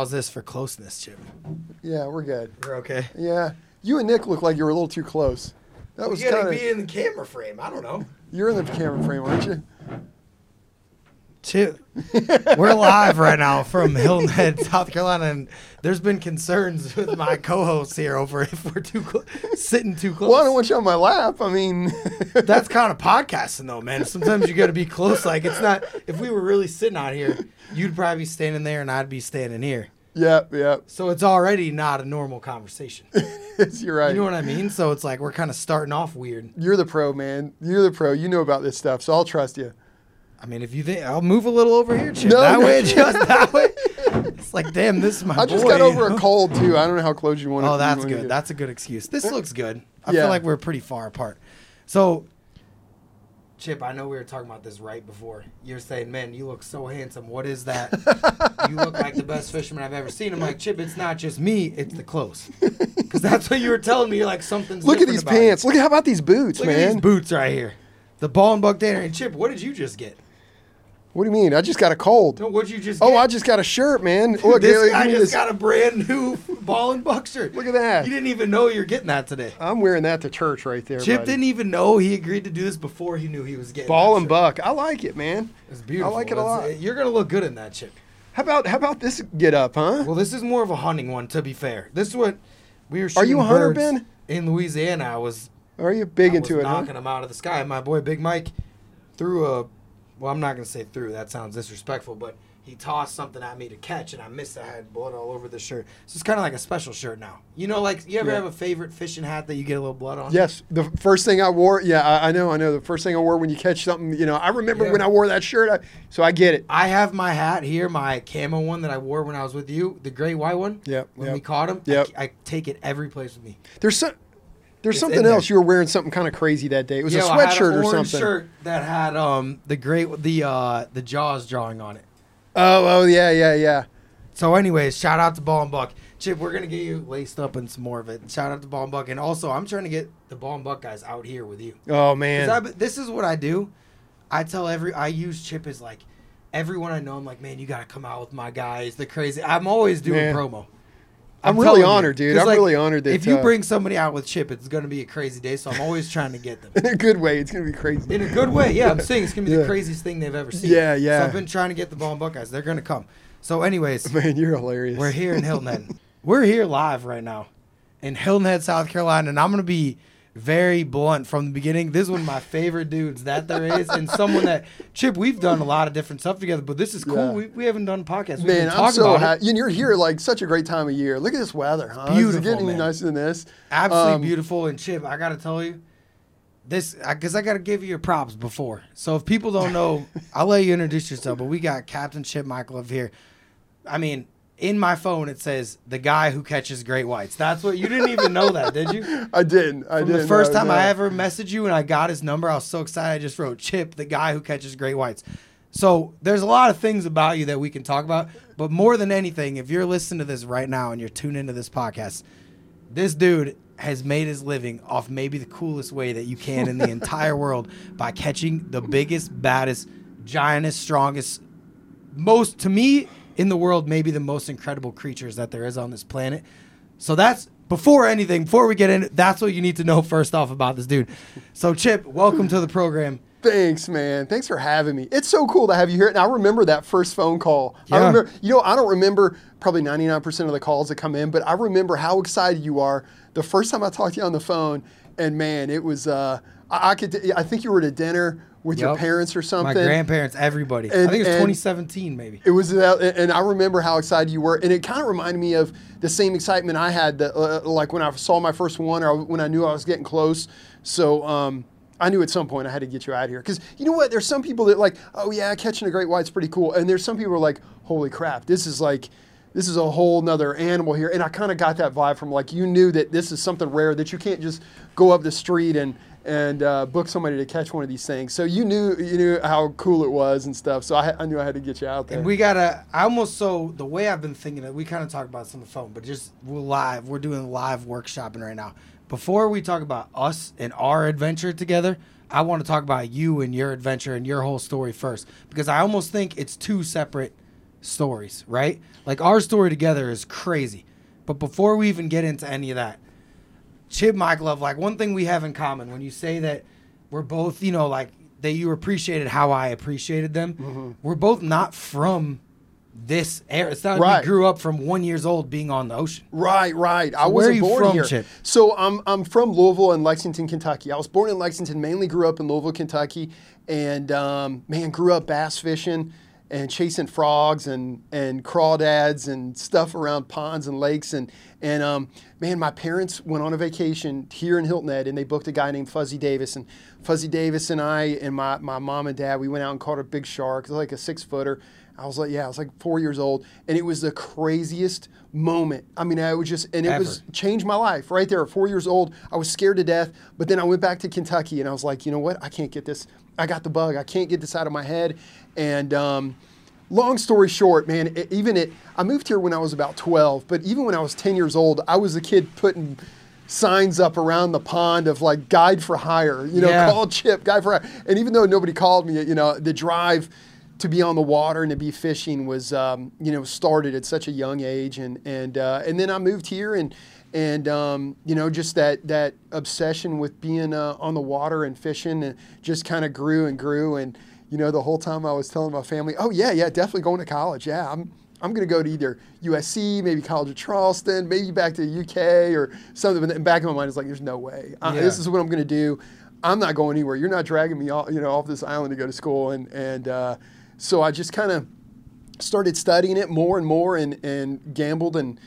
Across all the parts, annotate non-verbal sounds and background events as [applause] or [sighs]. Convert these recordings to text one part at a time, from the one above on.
How's this for closeness, Chip? Yeah, we're good. We're okay. Yeah, you and Nick look like you were a little too close. That was you gotta kind of. be in the camera frame. I don't know. You're in the camera frame, aren't you? Chip, [laughs] we're live right now from Hilton Head, [laughs] South Carolina, and there's been concerns with my co-hosts here over if we're too clo- sitting too close. Well, I don't want you on my lap. I mean, [laughs] That's kind of podcasting, though, man. Sometimes you got to be close. Like it's not. If we were really sitting out here, you'd probably be standing there, and I'd be standing here. yep, yep. So it's already not a normal conversation. You're right. You know what I mean? So it's like we're kind of starting off weird. You're the pro, man. You're the pro. You know about this stuff, so I'll trust you. I mean, if you think I'll move a little over here, Chip. No, that no. way, [laughs] just that way. It's like, damn, this is my I just boy, got you over know? a cold too. I don't know how close you want. Oh, to be. Oh, that's good. get. That's a good excuse. This looks good. I Yeah. feel like we're pretty far apart. So, Chip, I know we were talking about this right before. You're saying, man, you look so handsome. What is that? you look like the best fisherman I've ever seen. I'm like, Chip, it's not just me, it's the clothes. [laughs] Because that's what you were telling me. You're like, something's Look at these about you. pants. Look at how about these boots, Look at man. these boots right here. The ball and buck dinner. And Chip, what did you just get? What do you mean? I just got a cold. No, what'd you just oh, get? Oh, I just got a shirt, man. [laughs] Look, this guy just this. got a brand new ball and buck shirt. Look at that. You didn't even know you're getting that today. I'm wearing that to church right there. Chip buddy. didn't even know he agreed to do this before he knew he was getting Ball and shirt. buck. I like it, man. It's beautiful. I like it a lot. You're gonna look good in that chip. How about how about this get up, huh? Well, this is more of a hunting one, to be fair. This is what we were. Are you a hunter, Ben? In Louisiana, I was Are you big I into it? Huh? knocking them out of the sky. My boy Big Mike threw a. Well, I'm not gonna say through. That sounds disrespectful, but he tossed something at me to catch, and I missed. I had blood all over the shirt. So it's kind of like a special shirt now. You know, like you ever Yeah. have a favorite fishing hat that you get a little blood on? Yes, the first thing I wore. Yeah, I, I know. I know. The first thing I wore when you catch something. You know, I remember Yeah. when I wore that shirt. I, so I get it. I have my hat here, my camo one that I wore when I was with you, the gray white one. Yep, When yep. we caught him, Yep. I, I take it every place with me. There's some. There's It's something else. You were wearing something kind of crazy that day. It was a Yeah, I had sweatshirt or something. shirt that had um the great the uh the jaws drawing on it. Oh, oh yeah, yeah, yeah. So, anyways, shout out to Ball and Buck. Chip, we're gonna get you laced up in some more of it. Shout out to Ball and Buck, and also I'm trying to get the Ball and Buck guys out here with you. Oh man. I- this is what I do. I tell every I use Chip as like everyone I know. I'm like, man, you gotta come out with my guys. The crazy. I'm always doing Man. promo. I'm really telling you. honored, dude. I'm really honored that, if you uh, bring somebody out with Chip, it's gonna be a crazy day. So I'm always trying to get them. [laughs] in a good way. It's gonna be crazy. In a good way, yeah. I'm saying it's gonna be Yeah. the craziest thing they've ever seen. Yeah, yeah. So I've been trying to get the Ball and Buck guys. They're gonna come. So, anyways, [laughs] Man, you're hilarious. we're here in Hilton Head. [laughs] We're here live right now in Hilton Head, South Carolina, and I'm gonna be very blunt from the beginning. This is one of my favorite dudes that there is, and someone that Chip. We've done a lot of different stuff together, but this is cool. Yeah. We, we haven't done podcasts. We've Man, I'm so happy. And you're here like such a great time of year. Look at this weather, huh? Beautiful, it getting man. nicer than this? Absolutely Um, beautiful. And Chip, I gotta tell you, this because I gotta give you your props before. So if people don't know, [laughs] I'll let you introduce yourself. But we got Captain Chip Michalove up here. I mean, in my phone it says the guy who catches great whites. That's what you didn't even know that, did you? [laughs] I didn't. I From didn't. the first time. I ever messaged you and I got his number, I was so excited. I just wrote Chip, the guy who catches great whites. So there's a lot of things about you that we can talk about, but more than anything, if you're listening to this right now and you're tuned into this podcast, this dude has made his living off maybe the coolest way that you can in the [laughs] entire world by catching the biggest, baddest, giantest, strongest, most to me in the world, maybe the most incredible creatures that there is on this planet. So that's before anything, before we get in, that's what you need to know first off about this dude. So Chip, welcome to the program. Thanks, man. Thanks for having me. It's so cool to have you here. And I remember that first phone call. I Yeah. remember, you know, I don't remember probably 99% of the calls that come in, but I remember how excited you are the first time I talked to you on the phone. And man, it was, uh, I, I could, I think you were at a dinner with your parents or something. My grandparents, everybody. I think it was 2017, maybe. It was, uh, and I remember how excited you were, and it kind of reminded me of the same excitement I had, that, uh, like when I saw my first one, or when I knew I was getting close. So um, I knew at some point I had to get you out here, because you know what? There's some people that like, oh yeah, catching a great white's pretty cool, and there's some people who are like, holy crap, this is like. This is a whole nother animal here, and I kind of got that vibe from like you knew that this is something rare that you can't just go up the street and and uh, book somebody to catch one of these things. So you knew you knew how cool it was and stuff. So I, I knew I had to get you out there. And we gotta. I almost so the way I've been thinking it. We kind of talk about this on the phone, but just we're live. We're doing live workshopping right now. Before we talk about us and our adventure together, I want to talk about you and your adventure and your whole story first because I almost think it's two separate stories, right? Like our story together is crazy. But before we even get into any of that, Chip Michalove, like one thing we have in common when you say that we're both, you know, like that you appreciated how I appreciated them. Mm-hmm. We're both not from this era. It's not like Right. we grew up from one years old being on the ocean. Right, right. I wasn't born from, here. Chip? So I'm I'm from Louisville and Lexington, Kentucky. I was born in Lexington, mainly grew up in Louisville, Kentucky, and um, man, grew up bass fishing and chasing frogs and and crawdads and stuff around ponds and lakes and and um, man, my parents went on a vacation here in Hilton Head and they booked a guy named Fuzzy Davis and Fuzzy Davis and I and my my mom and dad we went out and caught a big shark, it was like a six footer. I was like, yeah, I was like four years old, and it was the craziest moment. I mean, I was just, and it was changed my life right there. At four years old, I was scared to death, but then I went back to Kentucky, and I was like, you know what? I can't get this. I got the bug. I can't get this out of my head. And um, long story short, man, it, even it. I moved here when I was about 12, but even when I was 10 years old, I was a kid putting signs up around the pond of like guide for hire, you know, Yeah. call Chip, guide for hire. And even though nobody called me, you know, the drive to be on the water and to be fishing was, um, you know, started at such a young age. And, and, uh, and then I moved here and, and, um, you know, just that, that obsession with being uh, on the water and fishing and just kind of grew and grew. And, you know, the whole time I was telling my family, oh yeah, yeah, definitely going to college. Yeah, I'm, I'm going to go to either USC, maybe College of Charleston, maybe back to the UK or something. But in the back of my mind, it's like, there's no way. Uh, Yeah. This is what I'm going to do. I'm not going anywhere. You're not dragging me off, you know, off this island to go to school. And and uh, so I just kind of started studying it more and more and and gambled and.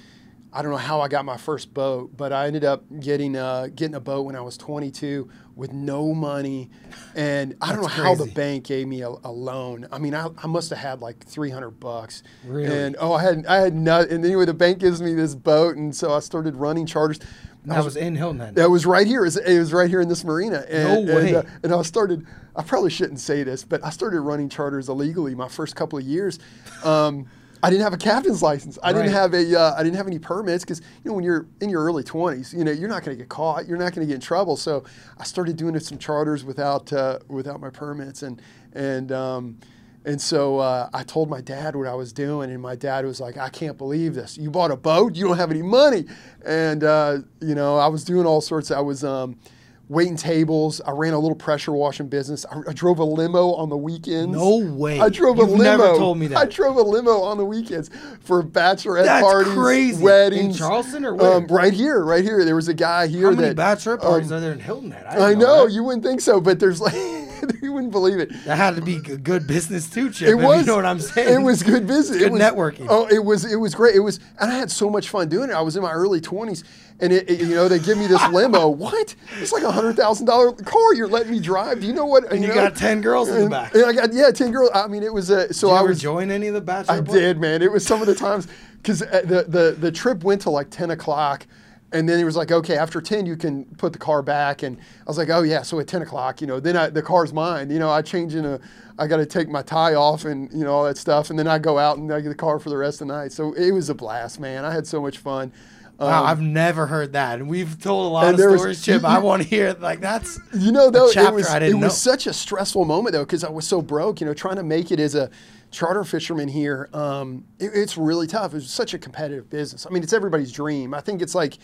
I don't know how I got my first boat, but I ended up getting uh, getting a boat when I was 22 with no money, and I don't know That's how the bank gave me a, a loan. I mean, I, I must have had like 300 bucks. Really? And oh, I had I had not. And anyway, the bank gives me this boat, and so I started running charters. I That was in Hilton Head. that was right here. It was, it was right here in this marina. And, No way. And, uh, and I started. I probably shouldn't say this, but I started running charters illegally my first couple of years. Um, I didn't have a captain's license. I didn't have a. Uh, I didn't have any permits because you know when you're in your early 20s, you know you're not going to get caught. You're not going to get in trouble. So I started doing some charters without uh, without my permits and and. Um, and so uh, I told my dad what I was doing, and my dad was like, "I can't believe this. You bought a boat. You don't have any money." And uh, you know, I was doing all sorts. I was um, waiting tables. I ran a little pressure washing business. I, I drove a limo on the weekends. No way. I drove You've a limo. never told me that. I drove a limo on the weekends for bachelorette That's parties, crazy. weddings. In Charleston or where? Um, right here, right here. There was a guy here How many that bachelorette parties um, are there in Hilton Head? didn't I know that. you wouldn't think so, but there's like [laughs] you wouldn't believe it. That had to be good business too, Chip. It was. You know what I'm saying? It was good business. Good it was, networking. Oh, it was. It was great. It was, and I had so much fun doing it. I was in my early 20s, and it, it- you know, they give me this limo. [laughs] what? It's like a hundred thousand dollar car you're letting me drive. Do you know what? And you know? got 10 girls in the back. And I got yeah, ten girls. I mean, it was uh, so Did you I was. join any of the bachelor? I did, man. It was some of the times because the, the the trip went to like ten o'clock, and then he was like, okay, after ten you can put the car back, and I was like, oh yeah, so at ten o'clock, you know, then I, the car's mine. You know, I change in a, I got to take my tie off and you know all that stuff, and then I go out and I get the car for the rest of the night. So it was a blast, man. I had so much fun. Wow, Um, I've never heard that, and we've told a lot of there was- stories, Chip. you- I want to hear it. Like that's You know, though, it was it didn't was know. such a stressful moment though because I was so broke. You know, trying to make it as a charter fisherman here, um, it- it's really tough. It's such a competitive business. I mean, it's everybody's dream. I think it's like.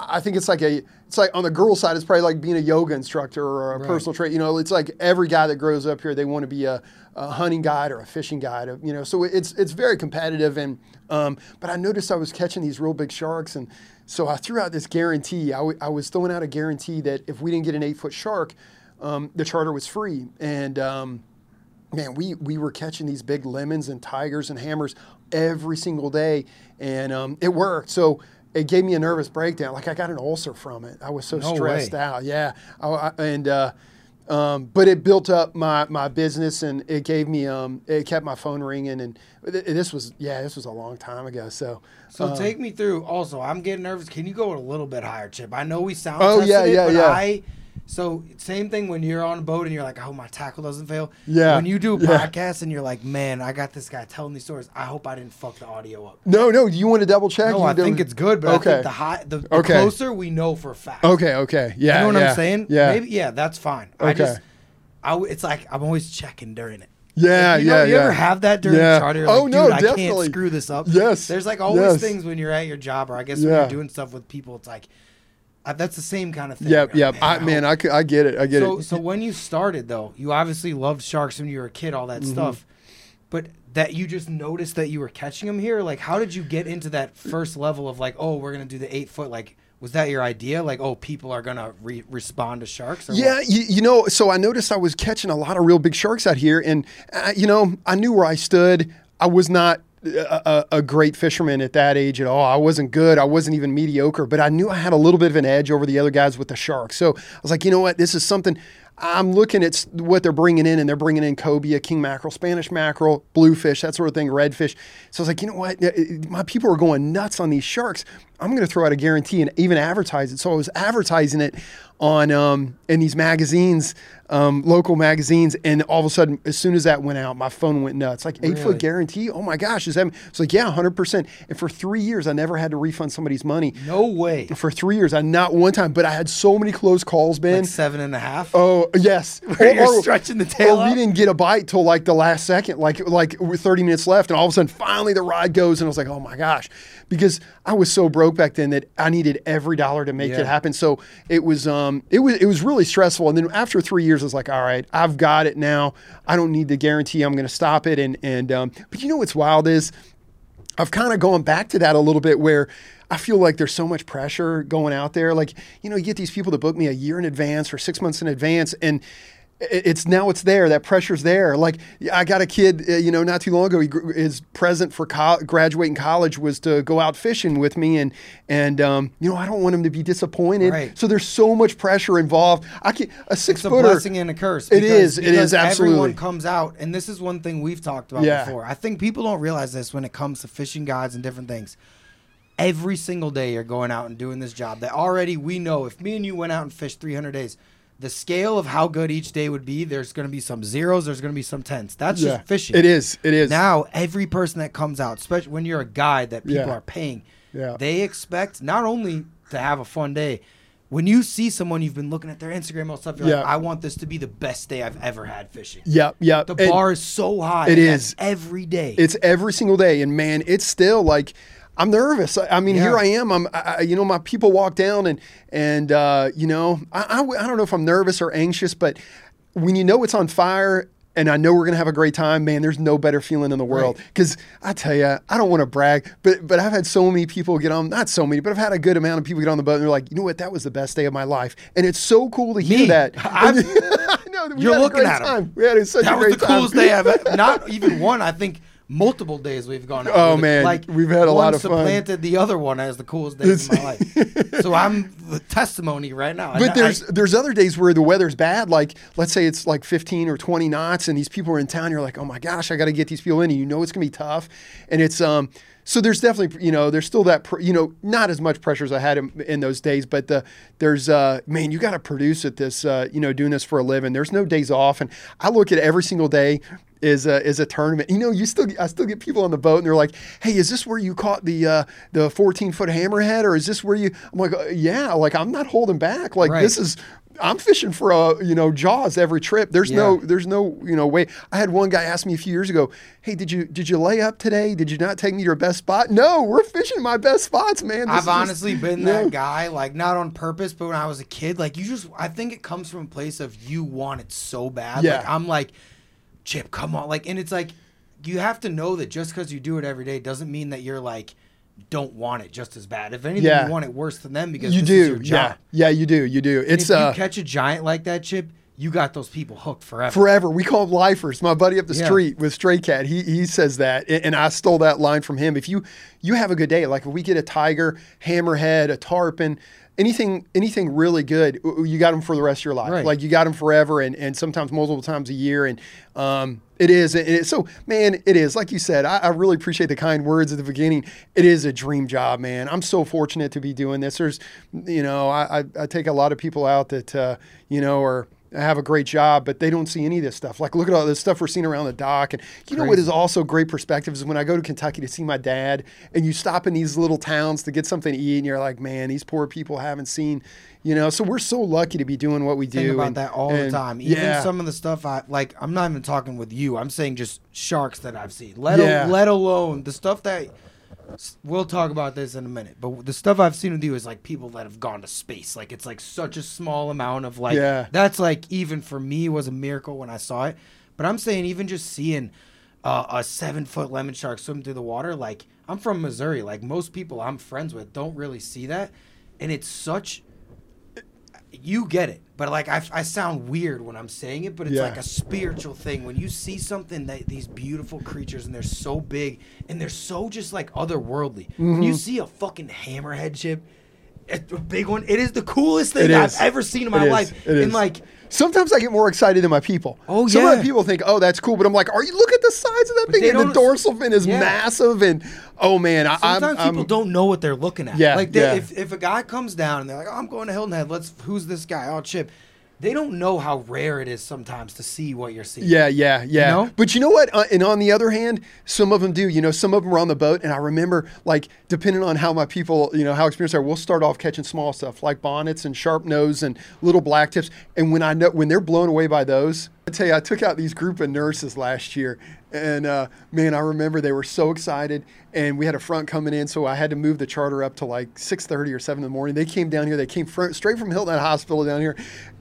I think it's like a, it's like on the girl side, it's probably like being a yoga instructor or a Right. personal trainer. You know, it's like every guy that grows up here, they want to be a, a hunting guide or a fishing guide. You know, so it's it's very competitive. And um, but I noticed I was catching these real big sharks, and so I threw out this guarantee. I, w- I was throwing out a guarantee that if we didn't get an eight foot shark, um, the charter was free. And um, man, we we were catching these big lemons and tigers and hammers every single day, and um, it worked. So it gave me a nervous breakdown. Like I got an ulcer from it. I was so No stressed way. out. Yeah, I, I- and uh, um, but it built up my my business, and it gave me um, it kept my phone ringing. And th- this was yeah, this was a long time ago. So. so. uh, take me through. Also, I'm getting nervous. Can you go a little bit higher, Chip? I know we sound. Oh, yeah, yeah, but yeah. I. So same thing when you're on a boat and you're like, I hope my tackle doesn't fail. Yeah, When you do a yeah. podcast and you're like, man, I got this guy telling these stories. I hope I didn't fuck the audio up. No, no. You want to double check? No, You I think it's good, but I Okay. think the high, the, the Okay. closer we know for a fact. Okay, okay, yeah. You know what yeah, I'm saying? Yeah, Maybe yeah, that's fine. I Okay. just I it's like I'm always checking during it. Yeah, you know, yeah, you yeah. ever have that during Yeah. a charter? You're Oh, no, I definitely. can't screw this up. Yes, There's like always yes. things when you're at your job, or I guess when you're doing stuff with people. It's like that's the same kind of thing. Yep, yep. I man, I, I get it. I get so, it. so when you started though, you obviously loved sharks when you were a kid, all that Mm-hmm. stuff. But that you just noticed that you were catching them here. Like, how did you get into that first level of like, oh, we're gonna do the eight foot? Like, was that your idea? Like, oh, people are gonna re- respond to sharks? Or? Yeah, you, you know, so I noticed I was catching a lot of real big sharks out here, and uh, you know, I knew where I stood. I was not a, a, great fisherman at that age at all. I wasn't good. I wasn't even mediocre, but I knew I had a little bit of an edge over the other guys with the sharks. So I was like, you know what, this is something. I'm looking at what they're bringing in, and they're bringing in cobia, king mackerel, Spanish mackerel, bluefish, that sort of thing, redfish. So I was like, you know what, Uh, my people are going nuts on these sharks. I'm going to throw out a guarantee and even advertise it. So I was advertising it on um, in these magazines, um, local magazines, and all of a sudden, as soon as that went out, my phone went nuts. Like eight Really? foot guarantee. Oh my gosh, is that? It's like yeah, hundred percent. And for three years, I never had to refund somebody's money. No way. For three years, I not one time, but I had so many close calls, Ben. Like seven and a half. Oh yes, [laughs] Where you're stretching the tail Or we didn't get a bite till like the last second, like like 30 minutes left, and all of a sudden, finally the ride goes, and I was like, oh my gosh, because I was so broke back then that I needed every dollar to make Yeah. it happen. So it was um it was it was really stressful. And then after three years, I was like, all right, I've got it now. I don't need the guarantee. I'm going to stop it. And and um, but you know what's wild is I've kind of gone back to that a little bit where I feel like there's so much pressure going out there. Like, you know, you get these people to book me a year in advance or six months in advance, and it's now it's there. That pressure's there. Like, I got a kid, uh, you know, not too long ago. He, his present for co- graduating college was to go out fishing with me, and and um, you know, I don't want him to be disappointed. Right. So there's so much pressure involved. I can a six It's a footer. blessing and a curse. It because- is, it is, absolutely. Everyone comes out, and this is one thing we've talked about Yeah. before. I think people don't realize this when it comes to fishing guides and different things. Every single day you're going out and doing this job that already we know if me and you went out and fished 300 days, the scale of how good each day would be, there's going to be some zeros, there's going to be some tens. That's Yeah. just fishing. It is. It is. Now, every person that comes out, especially when you're a guide that people Yeah. are paying, Yeah. they expect not only to have a fun day. When you see someone you've been looking at their Instagram and stuff, you're like. I want this to be the best day I've ever had fishing. Yep. Yep. The And- bar is so high. It is. every day. It's every single day, and man, it's still like I'm nervous. I, I mean, Yeah. here I am. I'm, I, you know, my people walk down, and and uh, you know, I, I, I don't know if I'm nervous or anxious, but when you know it's on fire. And I know we're gonna have a great time, man. There's no better feeling in the world. Right. Because I tell you, I don't want to brag, but but I've had so many people get on. Not so many, but I've had a good amount of people get on the boat, and they're like, you know what? That was the best day of my life, and it's so cool to hear Me. that. I [laughs] know. We You're looking great at time. We had such that a was the time. coolest day I've ever, not even [laughs] one. I think multiple days we've gone. out Oh, man, like we've had a lot of fun. supplanted the other one as the coolest days of my life. [laughs] So I'm the testimony right now. But I- there's I- there's other days where the weather's bad. Like let's say it's like 15 or 20 knots, and these people are in town. You're like, oh my gosh, I got to get these people in. And you know it's gonna be tough, and it's um. So there's definitely you know there's still that pr- you know not as much pressure as I had in, in those days, but the there's uh man you got to produce at this uh you know doing this for a living. There's no days off, and I look at every single day is a, is a tournament. You know, you still I still get people on the boat and they're like, "Hey, is this where you caught the uh, the 14 foot hammerhead, or is this where you?" I'm like, uh, "Yeah, like I'm not holding back. Like Right. this is." I'm fishing for a you know jaws every trip. There's no there's no you know way. I had one guy ask me a few years ago, "Hey, did you did you lay up today? Did you not take me to your best spot?" No, we're fishing my best spots, man. This I've just- honestly been you that guy, like not on purpose, but when I was a kid, like you just, I think it comes from a place of you want it so bad. Yeah. Like I'm like, Chip, come on, like, and it's like you have to know that just because you do it every day doesn't mean that you're like don't want it just as bad. If anything, Yeah. you want it worse than them because You do, yeah, yeah, you do, you do. And It's if uh you catch a giant like that, Chip, you got those people hooked forever. forever. We call them lifers. My buddy up the Yeah. street with Stray Cat, he he says that, and I stole that line from him. If you you have a good day, like if we get a tiger, hammerhead, a tarpon, anything anything really good, you got them for the rest of your life. Right. Like you got them forever, and and sometimes multiple times a year, and um. It is, so man, it is. Like you said, I, I really appreciate the kind words at the beginning. It is a dream job, man. I'm so fortunate to be doing this. There's, you know, I, I, I take a lot of people out that, uh, you know, are have a great job, but they don't see any of this stuff. Like, look at all this stuff we're seeing around the dock. And you know what Crazy. is also great perspective is when I go to Kentucky to see my dad, and you stop in these little towns to get something to eat, and you're like, man, these poor people haven't seen, you know. So we're so lucky to be doing what we do. think about and- that all and- the time. Even yeah, some of the stuff I like, I'm not even talking with you. I'm saying just sharks that I've seen. Let Yeah. al- let alone the stuff that we'll talk about this in a minute. But the stuff I've seen with you is like people that have gone to space. Like it's like such a small amount of like Yeah. that's like even for me was a miracle when I saw it. But I'm saying even just seeing uh, a seven foot lemon shark swim through the water, like I'm from Missouri. Like most people I'm friends with don't really see that, and it's such you get it, but like I, I sound weird when I'm saying it, but it's Yeah. like a spiritual thing. When you see something that these beautiful creatures and they're so big and they're so just like otherworldly. Mm-hmm. you see a fucking hammerhead ship, a a big one, it is the coolest thing I've ever seen in It my is. life. It is. And like Sometimes I get more excited than my people. Oh, Some yeah. of the people think, "Oh, that's cool," but I'm like, "Are you look at the size of that But thing? And the dorsal fin is Yeah. massive, and oh man, I, I'm, sometimes people I'm- don't know what they're looking at. Yeah, like they, yeah. if if a guy comes down and they're like, oh, "I'm going to Hilton Head. Let's who's this guy? Oh, Chip." They don't know how rare it is sometimes to see what you're seeing. Yeah, yeah, yeah. know? But you know what? Uh, and on the other hand, some of them do. You know, some of them are on the boat, and I remember, like, depending on how my people, you know, how experienced they are, we'll start off catching small stuff like bonnets and sharp nose and little black tips. And when I know when they're blown away by those, I tell you, I took out these group of nurses last year, and uh, man, I remember they were so excited. And we had a front coming in, so I had to move the charter up to like six thirty or seven in the morning. They came down here. They came fr- straight from Hilton Head Hospital down here,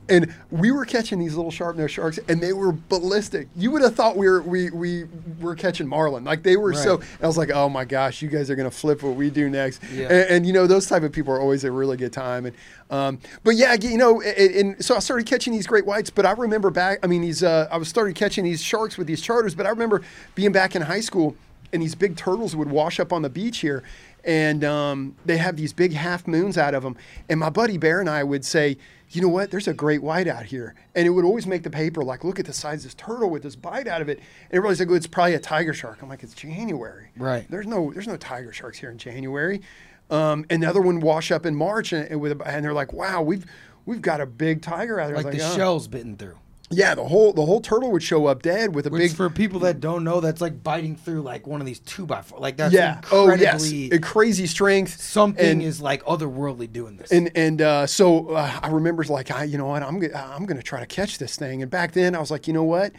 and we were catching these little sharp nosed sharks, and they were ballistic. You would have thought we were we we were catching marlin. Like they were so. Right. I was like, oh my gosh, you guys are gonna flip what we do next. Yeah. And, and, you know those type of people are always a really good time. And um, but yeah, you know, and, and so I started catching these great whites. But I remember back. I mean, these uh, I was started catching these sharks with these charters. But I remember being back in high school, and these big turtles would wash up on the beach here. And um, they have these big half moons out of them. And my buddy Bear and I would say, you know what? There's a great white out here. And it would always make the paper like, look at the size of this turtle with this bite out of it. And everybody's like, oh, it's probably a tiger shark. I'm like, it's January. Right. There's no there's no tiger sharks here in January. Um, and the other one wash up in March and, and with and they're like, wow, we've we've got a big tiger out there. Was like the "Oh." shell's bitten through. Yeah, the whole the whole turtle would show up dead with a Which big for people that don't know, that's like biting through like one of these two by four. Like that's yeah. Oh yes, a crazy strength. something and, is like otherworldly doing this. And and uh, so uh, I remember like I you know what I'm I'm going to try to catch this thing. And back then I was like you know what.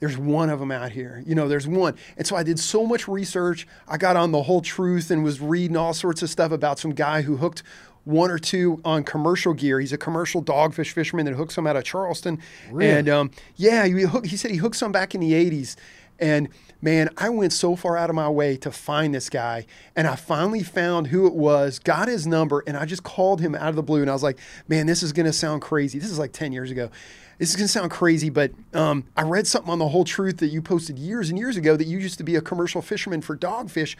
There's one of them out here. You know, there's one. And so I did so much research. I got on the Hull Truth and was reading all sorts of stuff about some guy who hooked one or two on commercial gear. He's a commercial dogfish fisherman that hooks them out of Charleston. Really? And um, yeah, he, hook, he said he hooked some back in the 80s. And man, I went so far out of my way to find this guy. And I finally found who it was, got his number, and I just called him out of the blue. And I was like, man, this is going to sound crazy. This is like 10 years ago. This is going to sound crazy, but um, I read something on the Hull Truth that you posted years and years ago that you used to be a commercial fisherman for dogfish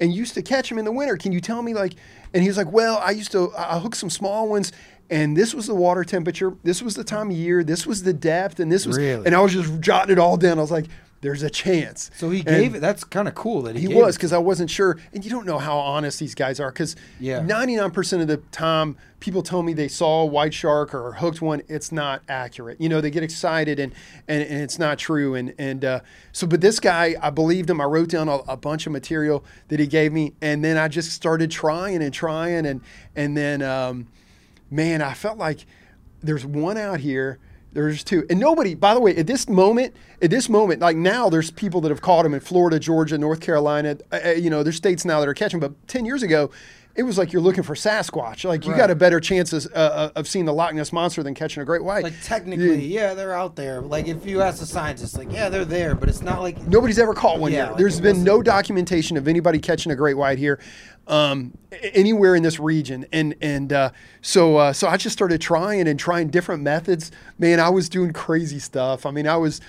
and used to catch them in the winter. Can you tell me, like, and he was like, well, I used to, I I hooked some small ones. And this was the water temperature. This was the time of year. This was the depth. And this was, Really? and I was just jotting it all down. I was like, there's a chance. so he And gave it. That's kind of cool that he, He was because I wasn't sure. And you don't know how honest these guys are because Yeah. 99% of the time people tell me they saw a white shark or hooked one. It's not accurate. You know, they get excited and, and, and it's not true. And, and uh, so, but this guy, I believed him. I wrote down a, a bunch of material that he gave me. And then I just started trying and trying. And, and then, um, man, I felt like there's one out here. There's two, and nobody. By the way, at this moment, at this moment, like now, there's people that have caught them in Florida, Georgia, North Carolina. Uh, uh, you know, there's states now that are catching. But ten years ago, it was like you're looking for Sasquatch. Like you Right. got a better chance of, uh, of seeing the Loch Ness monster than catching a great white. Like technically, yeah, they're out there. Like if you ask the scientists, like yeah, they're there, but it's not like Nobody's ever caught one Yeah, here. like There's been no documentation of anybody catching a great white here, um, anywhere in this region. And and uh, so uh, so I just started trying and trying different methods. Man, I was doing crazy stuff. I mean, I was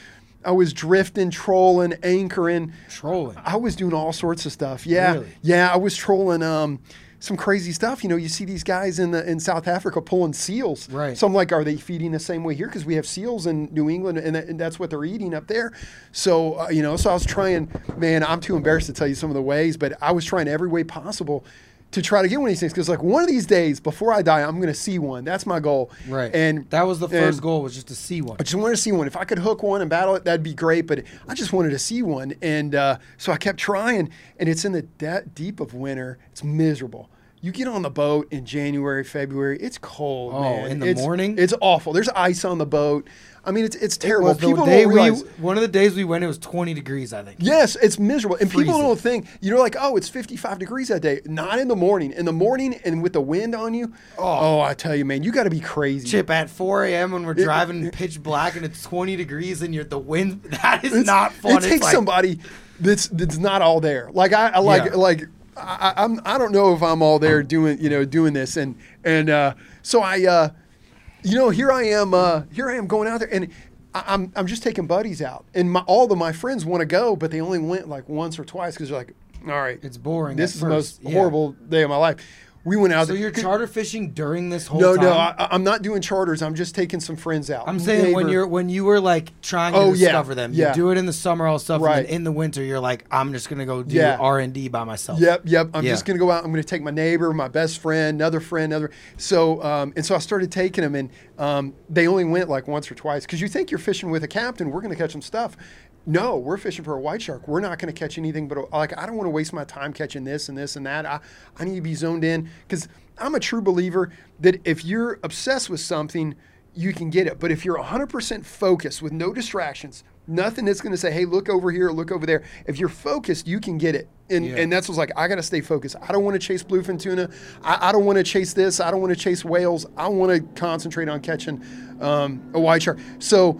I was drifting, trolling, anchoring. trolling. I was doing all sorts of stuff. Yeah, Really? yeah. I was trolling um, some crazy stuff. You know, you see these guys in the in South Africa pulling seals. Right. So I'm like, are they feeding the same way here? Because we have seals in New England, and, that, and that's what they're eating up there. So uh, you know, so I was trying. Man, I'm too embarrassed to tell you some of the ways, but I was trying every way possible to try to get one of these things because like one of these days before I die, I'm going to see one. That's my goal. Right. And that was the first goal was just to see one. I just wanted to see one. If I could hook one and battle it, that'd be great. But I just wanted to see one, and uh, so I kept trying. And it's in the de- deep of winter. It's miserable. You get on the boat in January, February. It's cold. Oh, man. in the It's- morning? It's awful. There's ice on the boat. I mean, it's it's terrible. The People don't we, one of the days we went, it was 20 degrees, I think. Yes, it's miserable. And people don't think, you're like, oh, it's 55 degrees that day. Not in the morning. In the morning and with the wind on you, oh, I tell you, man, you got to be crazy. Chip at 4 a.m. when we're driving pitch black and it's 20 degrees and you're the wind. [laughs] That is not fun. It takes like- somebody that's that's not all there. Like I, I like Yeah. like I, I'm I don't know if I'm all there doing you know doing this and and uh, so I uh, you know here I am uh, here I am going out there and. I- I'm, I'm just taking buddies out, and my, all of my friends want to go, but they only went like once or twice because they're like, "All right, It's boring This is the most yeah. horrible day of my life." We went out. So there- you're charter fishing during this whole no, time? no, I, I'm not doing charters. I'm just taking some friends out. I'm saying when you're when you were like trying to Oh, yeah, discover them, yeah. you do it in the summer all stuff, Right. and in the winter you're like, I'm just gonna go do Yeah. R and D by myself. Yep, yep. I'm Yeah. just gonna go out. I'm gonna take my neighbor, my best friend, another friend, another. So, um, and so I started taking them, and um, they only went like once or twice because you think you're fishing with a captain, we're gonna catch some stuff. No, we're fishing for a white shark. We're not gonna catch anything but a, like I don't want to waste my time catching this and this and that. I I need to be zoned in because I'm a true believer that if you're obsessed with something, you can get it. But if you're 100% focused with no distractions, nothing that's going to say, hey, look over here, look over there. If you're focused, you can get it. And, Yeah. and that's what's like, I got to stay focused. I don't want to chase bluefin tuna. I, I don't want to chase this. I don't want to chase whales. I want to concentrate on catching um, a white shark. So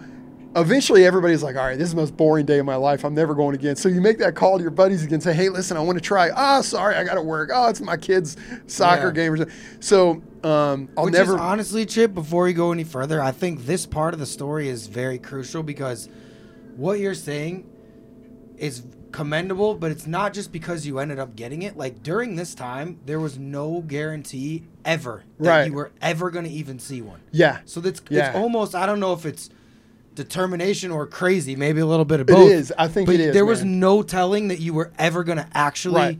eventually everybody's like, all right, this is the most boring day of my life. I'm never going again. So you make that call to your buddies again, say, hey, listen, I want to try. Ah, sorry, I got to work. Oh, it's my kid's soccer Yeah. game. or something. So um, I'll Which never. is honestly, Chip, before we go any further, I think this part of the story is very crucial because what you're saying is commendable, but it's not just because you ended up getting it. Like during this time, there was no guarantee ever that Right. you were ever going to even see one. yeah. So that's Yeah. it's almost I don't know if it's determination or crazy, maybe a little bit of both. is. I think but it is, There was man. no telling that you were ever going to actually Right.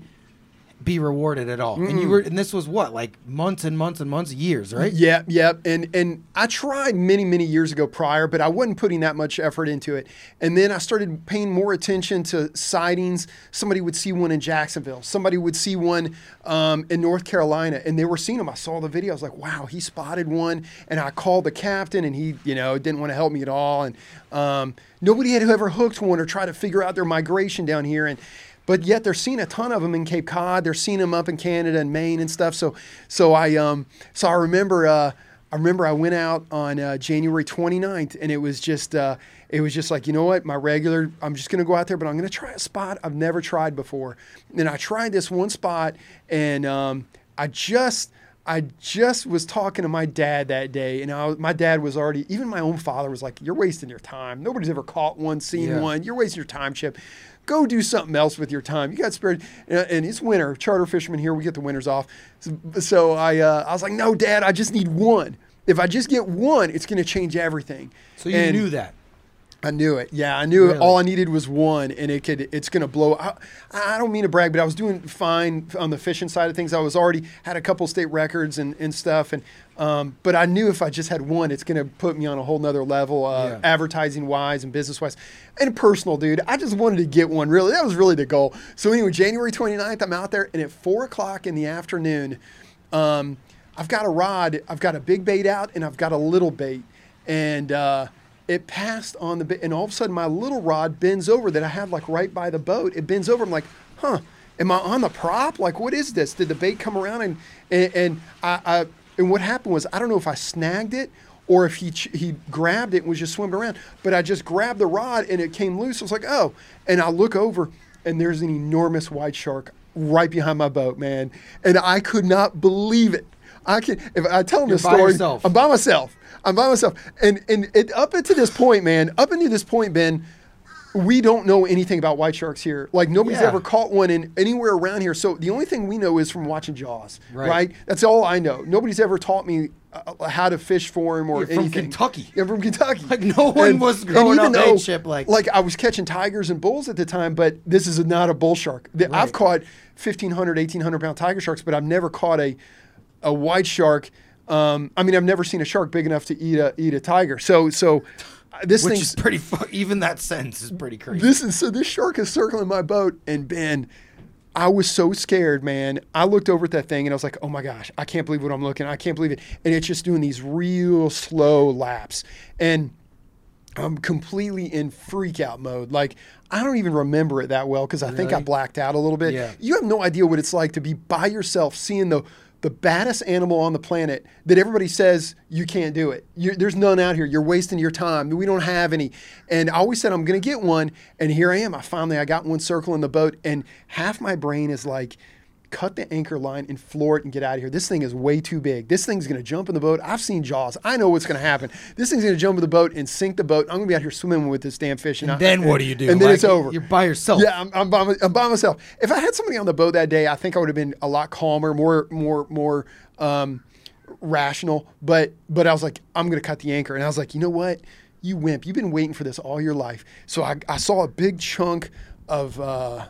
Be rewarded at all. And you were and this was what? Like months and months and months, years, right? Yep, yep. And and I tried many, many years ago prior, but I wasn't putting that much effort into it. And then I started paying more attention to sightings. Somebody would see one in Jacksonville. Somebody would see one um, in North Carolina, and they were seeing them. I saw the video. I was like, wow, he spotted one. And I called the captain, and he, you know, didn't want to help me at all. And um, nobody had ever hooked one or tried to figure out their migration down here. And but yet they're seeing a ton of them in Cape Cod. They're seeing them up in Canada and Maine and stuff. So, so I, um, so I remember, uh, I remember I went out on uh, January 29th, and it was just, uh, it was just like, you know what, my regular. I'm just gonna go out there, but I'm gonna try a spot I've never tried before. And I tried this one spot, and um, I just. I just was talking to my dad that day, and I my dad was already, even my own father was like, You're wasting your time. Nobody's ever caught one, seen Yeah. one. You're wasting your time, Chip. Go do something else with your time. You got spare, and and it's winter. Charter fishermen here, we get the winters off. So, so I, uh, I was like, No, Dad, I just need one. If I just get one, it's going to change everything. So you And- knew that. I knew it. Yeah, I knew it. All I needed was one, and it could. It's gonna blow. I, I don't mean to brag, but I was doing fine on the fishing side of things. I was already had a couple state records and, and stuff, and um, but I knew if I just had one, it's gonna put me on a whole nother level, uh, Yeah. advertising wise and business wise, and personal, dude. I just wanted to get one. Really, that was really the goal. So anyway, January 29th, I'm out there, and at four o'clock in the afternoon, um, I've got a rod, I've got a big bait out, and I've got a little bait, and uh, it passed on the and all of a sudden my little rod bends over that I had like right by the boat. It bends over. I'm like, huh, am I on the prop? Like, what is this? Did the bait come around and and, and I, I and what happened was I don't know if I snagged it or if he he grabbed it and was just swimming around, but I just grabbed the rod and it came loose. I was like, oh, and I look over and there's an enormous white shark right behind my boat, man, and I could not believe it. I can if I tell them You're the by story, yourself. I'm by myself. I'm by myself. And and it, up until this point, man, up until this point, Ben, we don't know anything about white sharks here. Like nobody's Yeah. ever caught one in anywhere around here. So the only thing we know is from watching Jaws, Right. right? That's all I know. Nobody's ever taught me uh, how to fish for him or You're from. Kentucky. Yeah, from Kentucky. Like, no one was growing up made ship like- like I was catching tigers and bulls at the time, but this is not a bull shark. The- I've caught 1,500, 1,800 pound tiger sharks, but I've never caught a a white shark. Um, I mean, I've never seen a shark big enough to eat a eat a tiger. So so uh, this Which thing's is pretty. Fu- even that sentence is pretty crazy. this is so this shark is circling my boat, and Ben, I was so scared, man. I looked over at that thing and I was like, "Oh my gosh, I can't believe what I'm looking. at. I can't believe it." And it's just doing these real slow laps, and I'm completely in freak out mode. Like I don't even remember it that well because I think I blacked out a little bit. Yeah. You have no idea what it's like to be by yourself, seeing the the baddest animal on the planet that everybody says you can't do it. you there's none out here. You're wasting your time. We don't have any. And I always said I'm going to get one, and here I am. I finally I got one circle in the boat, and half my brain is like, cut the anchor line and floor it and get out of here. This thing is way too big. This thing's going to jump in the boat. I've seen Jaws. I know what's going to happen. This thing's going to jump in the boat and sink the boat. I'm going to be out here swimming with this damn fish. And, I- then what do you do? And then Like, it's over. You're by yourself. Yeah, I'm, I'm, by, I'm by myself. If I had somebody on the boat that day, I think I would have been a lot calmer, more, more, more um, rational. But, but I was like, I'm going to cut the anchor, and I was like, you know what, you wimp, you've been waiting for this all your life. So I, I saw a big chunk of. Uh,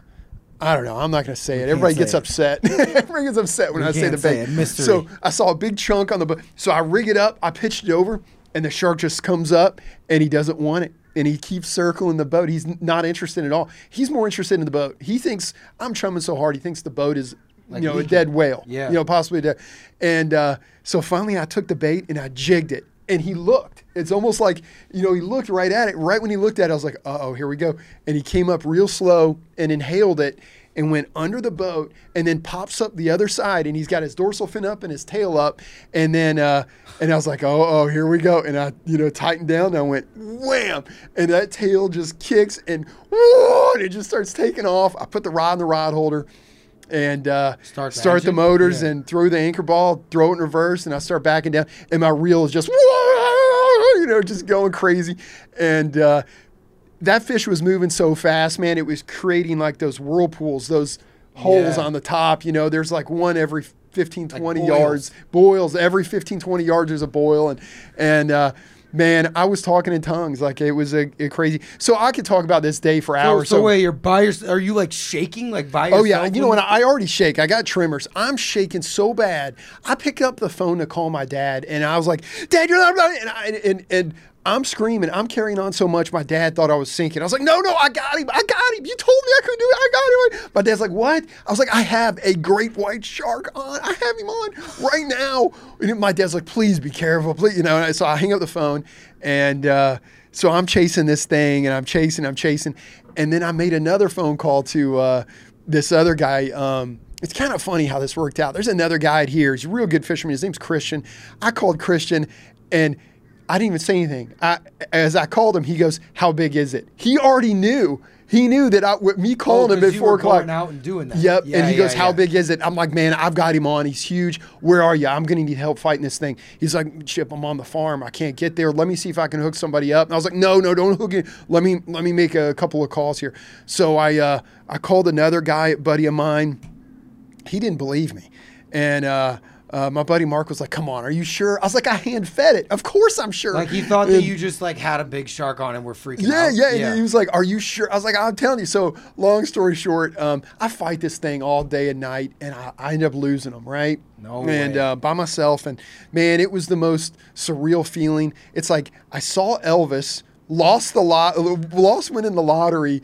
I don't know. I'm not going to say it. Everybody say gets it. upset. [laughs] Everybody gets upset when We I say the say bait. it. So I saw a big chunk on the boat. So I rig it up. I pitched it over, and the shark just comes up, and he doesn't want it, and he keeps circling the boat. He's not interested at all. He's more interested in the boat. He thinks I'm chumming so hard. He thinks the boat is, Like you know, leaking. a dead whale. Yeah. You know, possibly dead. And uh, so finally, I took the bait and I jigged it. And he looked. It's almost like, you know, he looked right at it. Right when he looked at it, I was like, uh oh, here we go. And he came up real slow and inhaled it and went under the boat and then pops up the other side. And he's got his dorsal fin up and his tail up. And then, uh, and I was like, oh, oh, here we go. And I, you know, tightened down and I went wham. And that tail just kicks and, whoa, and it just starts taking off. I put the rod in the rod holder and uh, Start the start the motors Yeah. and throw the anchor ball, throw it in reverse, and I start backing down, and my reel is just, you know, just going crazy, and uh, that fish was moving so fast, man. It was creating like those whirlpools, those holes Yeah. on the top. You know, there's like one every 15, 20 boils. yards, boils every 15, 20 yards. There's a boil, and and. Uh, Man, I was talking in tongues like it was a, a crazy. So I could talk about this day for So, hours. so wait, you're by yourself. Are you like shaking like by Oh yeah, you know what? I already shake. I got tremors. I'm shaking so bad. I picked up the phone to call my dad, and I was like, "Dad, you're not." And I, and and I'm screaming. I'm carrying on so much. My dad thought I was sinking. I was like, "No, no, I got him. I got him. You told me I couldn't do it. I got him." My dad's like, "What?" I was like, "I have a great white shark on. I have him on right now." And my dad's like, "Please be careful, please." You know. And so I hang up the phone, and. uh so I'm chasing this thing and I'm chasing, I'm chasing. And then I made another phone call to uh, this other guy. Um, it's kind of funny how this worked out. There's another guy here. He's a real good fisherman. His name's Christian. I called Christian and I didn't even say anything. I, as I called him, he goes, How big is it? He already knew. He knew that I, with me calling him Oh, 'cause at four o'clock. out and doing that. Yep. Yeah, and he yeah, goes, How big is it? I'm like, Man, I've got him on. He's huge. Where are you? I'm going to need help fighting this thing. He's like, Chip, I'm on the farm. I can't get there. Let me see if I can hook somebody up. And I was like, No, no, don't hook it. Let me let me make a couple of calls here. So I uh, I called another guy, a buddy of mine. He didn't believe me. And uh, uh, my buddy Mark was like, "Come on, are you sure?" I was like, "I hand fed it. Of course I'm sure." Like he thought that you just like had a big shark on and were freaking yeah, out. yeah, And he was like, "Are you sure?" I was like, "I'm telling you." So, long story short, um, I fight this thing all day and night, and I, I end up losing them, right? No And way. uh, by myself, and man, it was the most surreal feeling. It's like I saw Elvis, lost the lot, lost winning the lottery,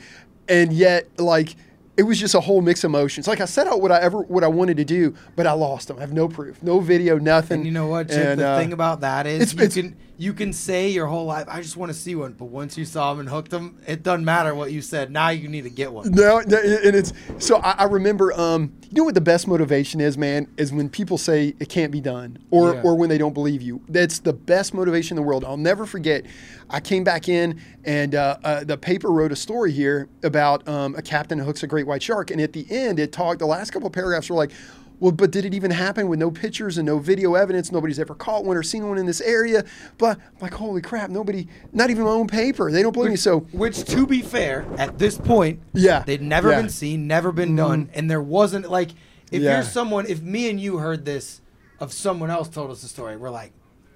and yet like. It was just a whole mix of emotions. Like I set out what I ever what I wanted to do, but I lost them. I have no proof, no video, nothing. And you know what, Chip? And, the uh, thing about that is it's- you it's- can you can say your whole life, I just want to see one, but once you saw them and hooked them, it doesn't matter what you said. Now you need to get one. No, and it's so I, I remember. Um, you know what the best motivation is, man, is when people say it can't be done, or Yeah. or when they don't believe you. That's the best motivation in the world. I'll never forget. I came back in, and uh, uh, the paper wrote a story here about um, a captain who hooks a great white shark, and at the end, it talked. The last couple of paragraphs were like. Well, but did it even happen with no pictures and no video evidence? Nobody's ever caught one or seen one in this area. But I'm like, holy crap, nobody, not even my own paper. They don't believe me. So Which, to be fair, at this point, Yeah, they'd never yeah. been seen, never been mm-hmm. done, and there wasn't like if Yeah. you're someone, if me and you heard this of someone else told us the story, we're like,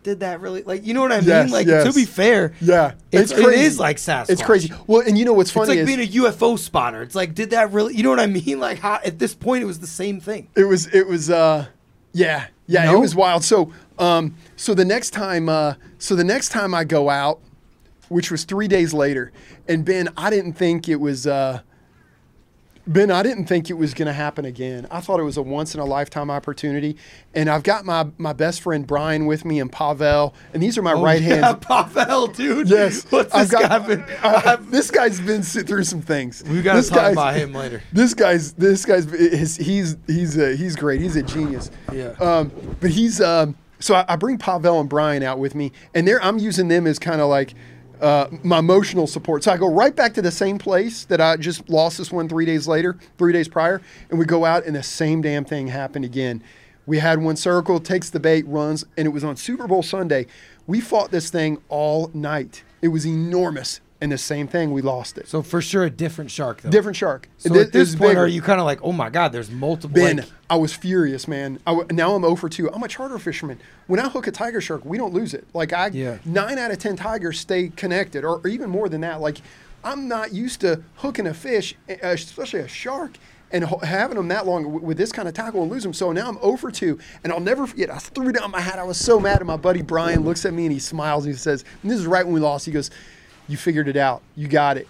did that really like you know what I Yes, mean? Like yes. to be fair, yeah, it's, crazy. it is like Sasquatch. It's crazy. Well, and you know what's funny? It's like being a UFO spotter. It's like, did that really? You know what I mean? [laughs] Like, how, at this point, it was the same thing. It was it was uh yeah yeah No? it was wild. So um so the next time uh so the next time I go out, which was three days later, and Ben, I didn't think it was uh Ben, I didn't think it was going to happen again. I thought it was a once in a lifetime opportunity, and I've got my my best friend Brian with me and Pavel, and these are my right Oh, yeah, hand. Pavel, dude. Yes, what's I've this got- guy been? I- this guy's been through some things. We gotta This talk guy's- about him later. [laughs] This guy's this guy's his, he's he's uh, he's great. He's a genius. Yeah. Um, but he's um, so I, I bring Pavel and Brian out with me, and they're I'm using them as kind of like. Uh, my emotional support. So I go right back to the same place that I just lost this one three days later, three days prior, and we go out and the same damn thing happened again. We had one circle, takes the bait, runs, and it was on Super Bowl Sunday. We fought this thing all night. It was enormous, and the same thing, we lost it. So for sure, a different shark though. Different shark. So at this point, bigger. are you kind of like, oh my god, there's multiple? Ben, like- I was furious, man. I w- now I'm 0 for 2. I'm a charter fisherman. When I hook a tiger shark, we don't lose it. Like I, Yeah. nine out of ten tigers stay connected, or, or even more than that. Like I'm not used to hooking a fish, e- uh, especially a shark, and ho- having them that long w- with this kind of tackle and lose them. So now I'm 0 for 2, and I'll never forget. I threw down my hat. I was so mad. And my buddy Brian looks at me and he smiles and he says, and "This is right when we lost." He goes, "You figured it out. You got it."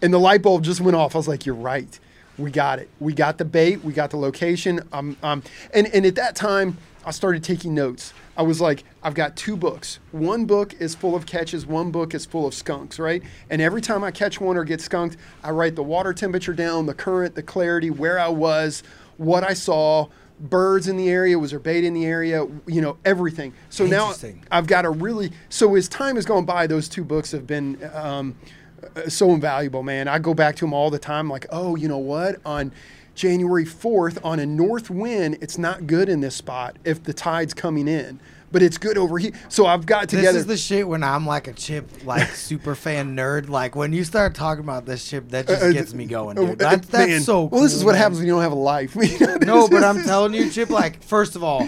And the light bulb just went off. I was like, "You're right. We got it. We got the bait. We got the location." Um, um, and and at that time, I started taking notes. I was like, "I've got two books. One book is full of catches. One book is full of skunks, right? And every time I catch one or get skunked, I write the water temperature down, the current, the clarity, where I was, what I saw." Birds in the area, was there bait in the area? You know everything. So now I've got a really so as time has gone by, those two books have been um, uh, so invaluable, man. I go back to them all the time. Like, oh, you know what? On January fourth, on a north wind, it's not good in this spot if the tide's coming in, but it's good over here. So I've got together. This is the shit when I'm like a chip, like [laughs] super fan nerd. Like when you start talking about this shit, that just Uh, uh, gets me going, uh, dude. That, uh, that's man. so. Well, this is what man. happens when you don't have a life. [laughs] No, but I'm telling you, Chip. Like, first of all,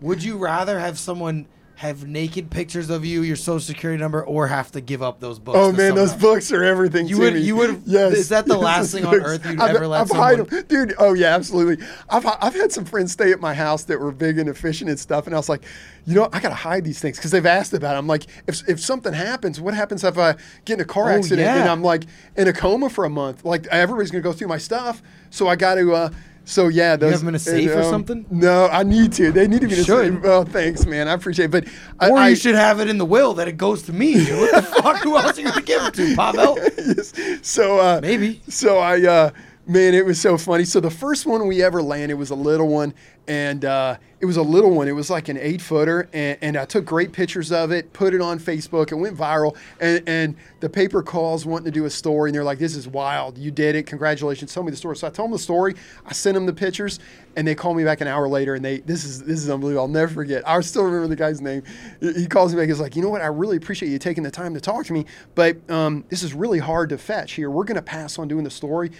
would you rather have someone have naked pictures of you, your social security number, or have to give up those books? Oh man, someone those books are everything. You to would- me. you would- Yes. is that the Yes, [laughs] last thing on earth you'd I've, ever let I've someone- 'em. dude. Oh yeah, absolutely. I've I've had some friends stay at my house that were big into fishing and stuff, and I was like, you know, I gotta hide these things because they've asked about. It. I'm like, if if something happens, what happens if I get in a car Oh, accident and. I'm like in a coma for a month? Like everybody's gonna go through my stuff, so I got to. Uh, so yeah, those, have 'em in a safe or um, something? No, I need to. They need to be in a safe. Oh, thanks, man. I appreciate it. But Or I, you should have it in the will that it goes to me. What the [laughs] fuck? Who else are you gonna give it to, Pavel? [laughs] Yes. So uh, Maybe. So I, uh, man, it was so funny. So the first one we ever landed was a little one, and uh, it was a little one. It was like an eight footer, and, and I took great pictures of it, put it on Facebook. It went viral, and and the paper calls wanting to do a story, and they're like, "This is wild! You did it! Congratulations! Tell me the story." So I told them the story. I sent them the pictures, and they called me back an hour later, and they this is this is unbelievable. I'll never forget. I still remember the guy's name. He calls me back. He's like, "You know what? I really appreciate you taking the time to talk to me, but um, this is really hard to fetch here. We're going to pass on doing the story."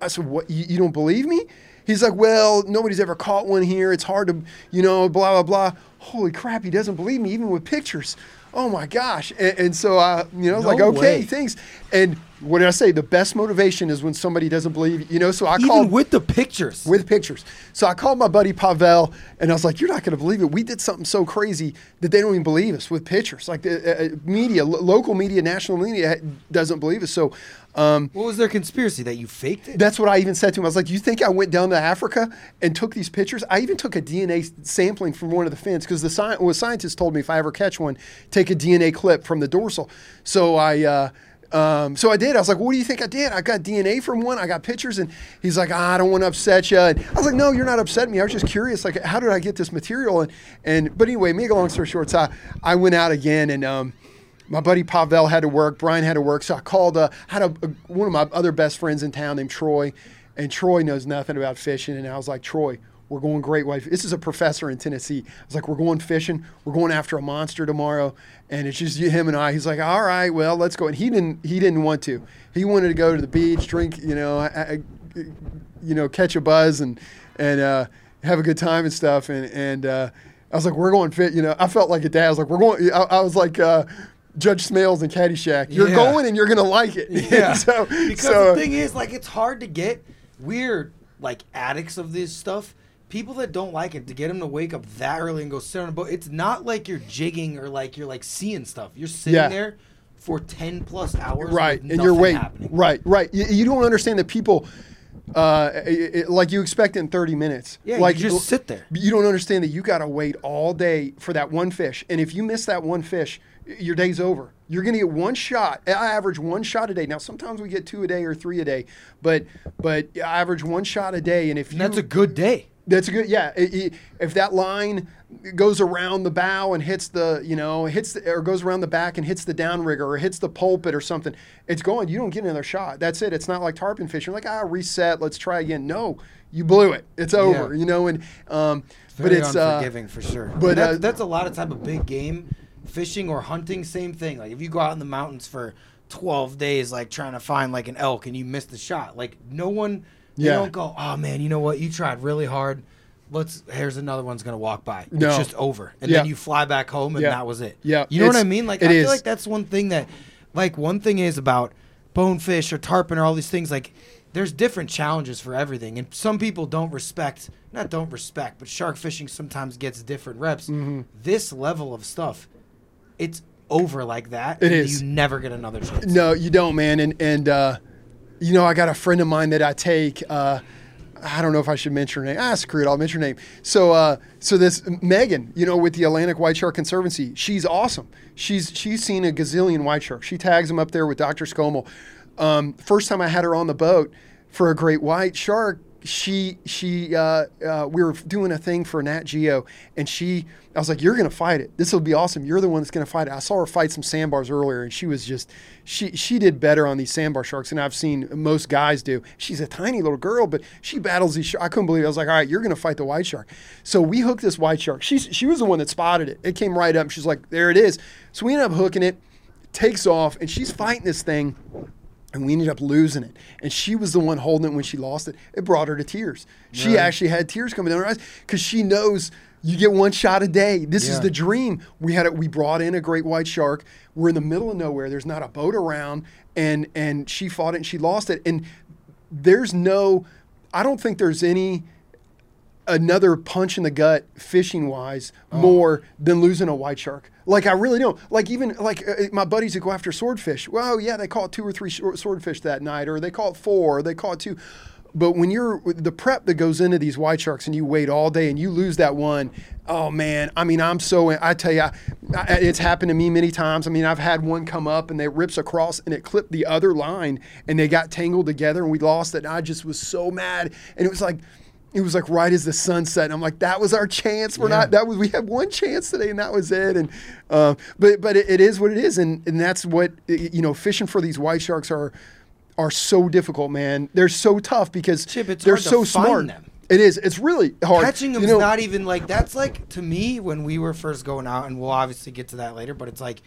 I said, "What? You, you don't believe me?" He's like, "Well, nobody's ever caught one here. It's hard to, you know, blah blah blah." Holy crap! He doesn't believe me even with pictures. Oh my gosh! And, and so I, you know, No like, "Okay, way. thanks." And what did I say? The best motivation is when somebody doesn't believe. You know, so I Even called with the pictures. with pictures. So I called my buddy Pavel, and I was like, "You're not going to believe it. We did something so crazy that they don't even believe us with pictures. Like the uh, uh, media, lo- local media, national media doesn't believe us." So. Um, what was their conspiracy that you faked it? that's what I even said to him. I was like, "You think I went down to Africa and took these pictures? I even took a DNA sampling from one of the fins because the sci- well, scientist told me if I ever catch one, take a DNA clip from the dorsal." So I. Uh, um, so I did. I was like, "What do you think I did? I got DNA from one. I got pictures." And he's like, ah, "I don't want to upset you." And I was like, "No, you're not upsetting me. I was just curious. Like, how did I get this material?" And and but anyway, make a long story short, so I, I went out again and. Um, my buddy Pavel had to work. Brian had to work. So I called. Uh, had a, a one of my other best friends in town named Troy, and Troy knows nothing about fishing. And I was like, Troy, we're going great white. This is a professor in Tennessee. I was like, we're going fishing. We're going after a monster tomorrow, and it's just him and I. He's like, all right, well, let's go. And he didn't. He didn't want to. He wanted to go to the beach, drink, you know, I, I, you know, catch a buzz and and uh, have a good time and stuff. And and uh, I was like, we're going fit. You know, I felt like a dad. I was like, we're going. I, I was like. Uh, Judge Smails and Caddyshack. You're Yeah. going and you're gonna like it. [laughs] Yeah. [laughs] so, because so the thing is, like, it's hard to get weird, like, addicts of this stuff. People that don't like it to get them to wake up that early and go sit on a boat. It's not like you're jigging or like you're like seeing stuff. You're sitting Yeah. there for ten plus hours, right and you're waiting happening. right right you, you don't understand that people uh, it- it- like you expect in 30 minutes Yeah, like you just sit there. you don't understand that you got to wait all day for that one fish and if you miss that one fish your day's over you're going to get one shot i average one shot a day now sometimes we get two a day or three a day but but i average one shot a day and if And you that's a good day. That's a good, yeah. i- i- if that line goes around the bow and hits the, you know, hits the, or goes around the back and hits the downrigger or hits the pulpit or something, it's going. You don't get another shot. That's it. It's not like tarpon fishing. You're like, ah, reset. Let's try again. No, you blew it. It's over. Yeah. You know, and um, but Very it's uh, unforgiving for sure. but, But that's, uh, that's a lot of type of big game fishing or hunting. Same thing. Like if you go out in the mountains for twelve days, like trying to find like an elk and you miss the shot, like no one. They Yeah. don't go. Oh man, you know what? You tried really hard. Let's. Here's another one's gonna walk by. No. It's just over, and Yeah. then you fly back home, and Yeah. that was it. Yeah. You know what I mean? Like I is. feel like that's one thing that, like one thing is about bonefish or tarpon or all these things. Like there's different challenges for everything, and some people don't respect, not don't respect, but shark fishing sometimes gets different reps. Mm-hmm. This level of stuff, it's over like that. It and is. You never get another chance. No, you don't, man. And and uh, you know, I got a friend of mine that I take. Uh, I don't know if I should mention her name. Ah, screw it. I'll mention her name. So, uh, so this Megan, you know, with the Atlantic White Shark Conservancy, she's awesome. She's she's seen a gazillion white sharks. She tags them up there with Dr. Skomal. Um, first time I had her on the boat for a great white shark, she she uh, uh, we were doing a thing for Nat Geo, and she I was like, "You're gonna fight it. This will be awesome. You're the one that's gonna fight it." I saw her fight some sandbars earlier, and she was just she she did better on these sandbar sharks than I've seen most guys do. She's a tiny little girl, but she battles these. Sharks. I couldn't believe. It. I was like, "All right, you're gonna fight the white shark." So we hooked this white shark. She's she was the one that spotted it. It came right up. She's like, "There it is." So we ended up hooking it. Takes off, and she's fighting this thing and we ended up losing it. And she was the one holding it when she lost it. It brought her to tears. She Really? actually had tears coming down her eyes because she knows you get one shot a day. This is the dream. We had it. We brought in a great white shark. We're in the middle of nowhere. There's not a boat around, and and she fought it and she lost it. And there's no. I don't think there's any another punch in the gut fishing wise Oh. more than losing a white shark. Like I really don't. Like even like uh, my buddies that go after swordfish. Well, yeah, they caught two or three swordfish that night, or they caught four, or they caught two. But when you're the prep that goes into these white sharks and you wait all day and you lose that one, oh man! I mean, I'm so I tell you, I, I- it's happened to me many times. I mean, I've had one come up and it rips across and it clipped the other line and they got tangled together and we lost it. And I just was so mad and it was like it was like right as the sun set. And I'm like, that was our chance. We're Yeah. not. That was we had one chance today, and that was it. And uh, but but it, it is what it is, and and that's what you know. Fishing for these white sharks are are so difficult, man. They're so tough because Chip, they're so smart. them. It is. It's really hard. Catching You them's know, not even like that's like to me when we were first going out, and we'll obviously get to that later. But it's like,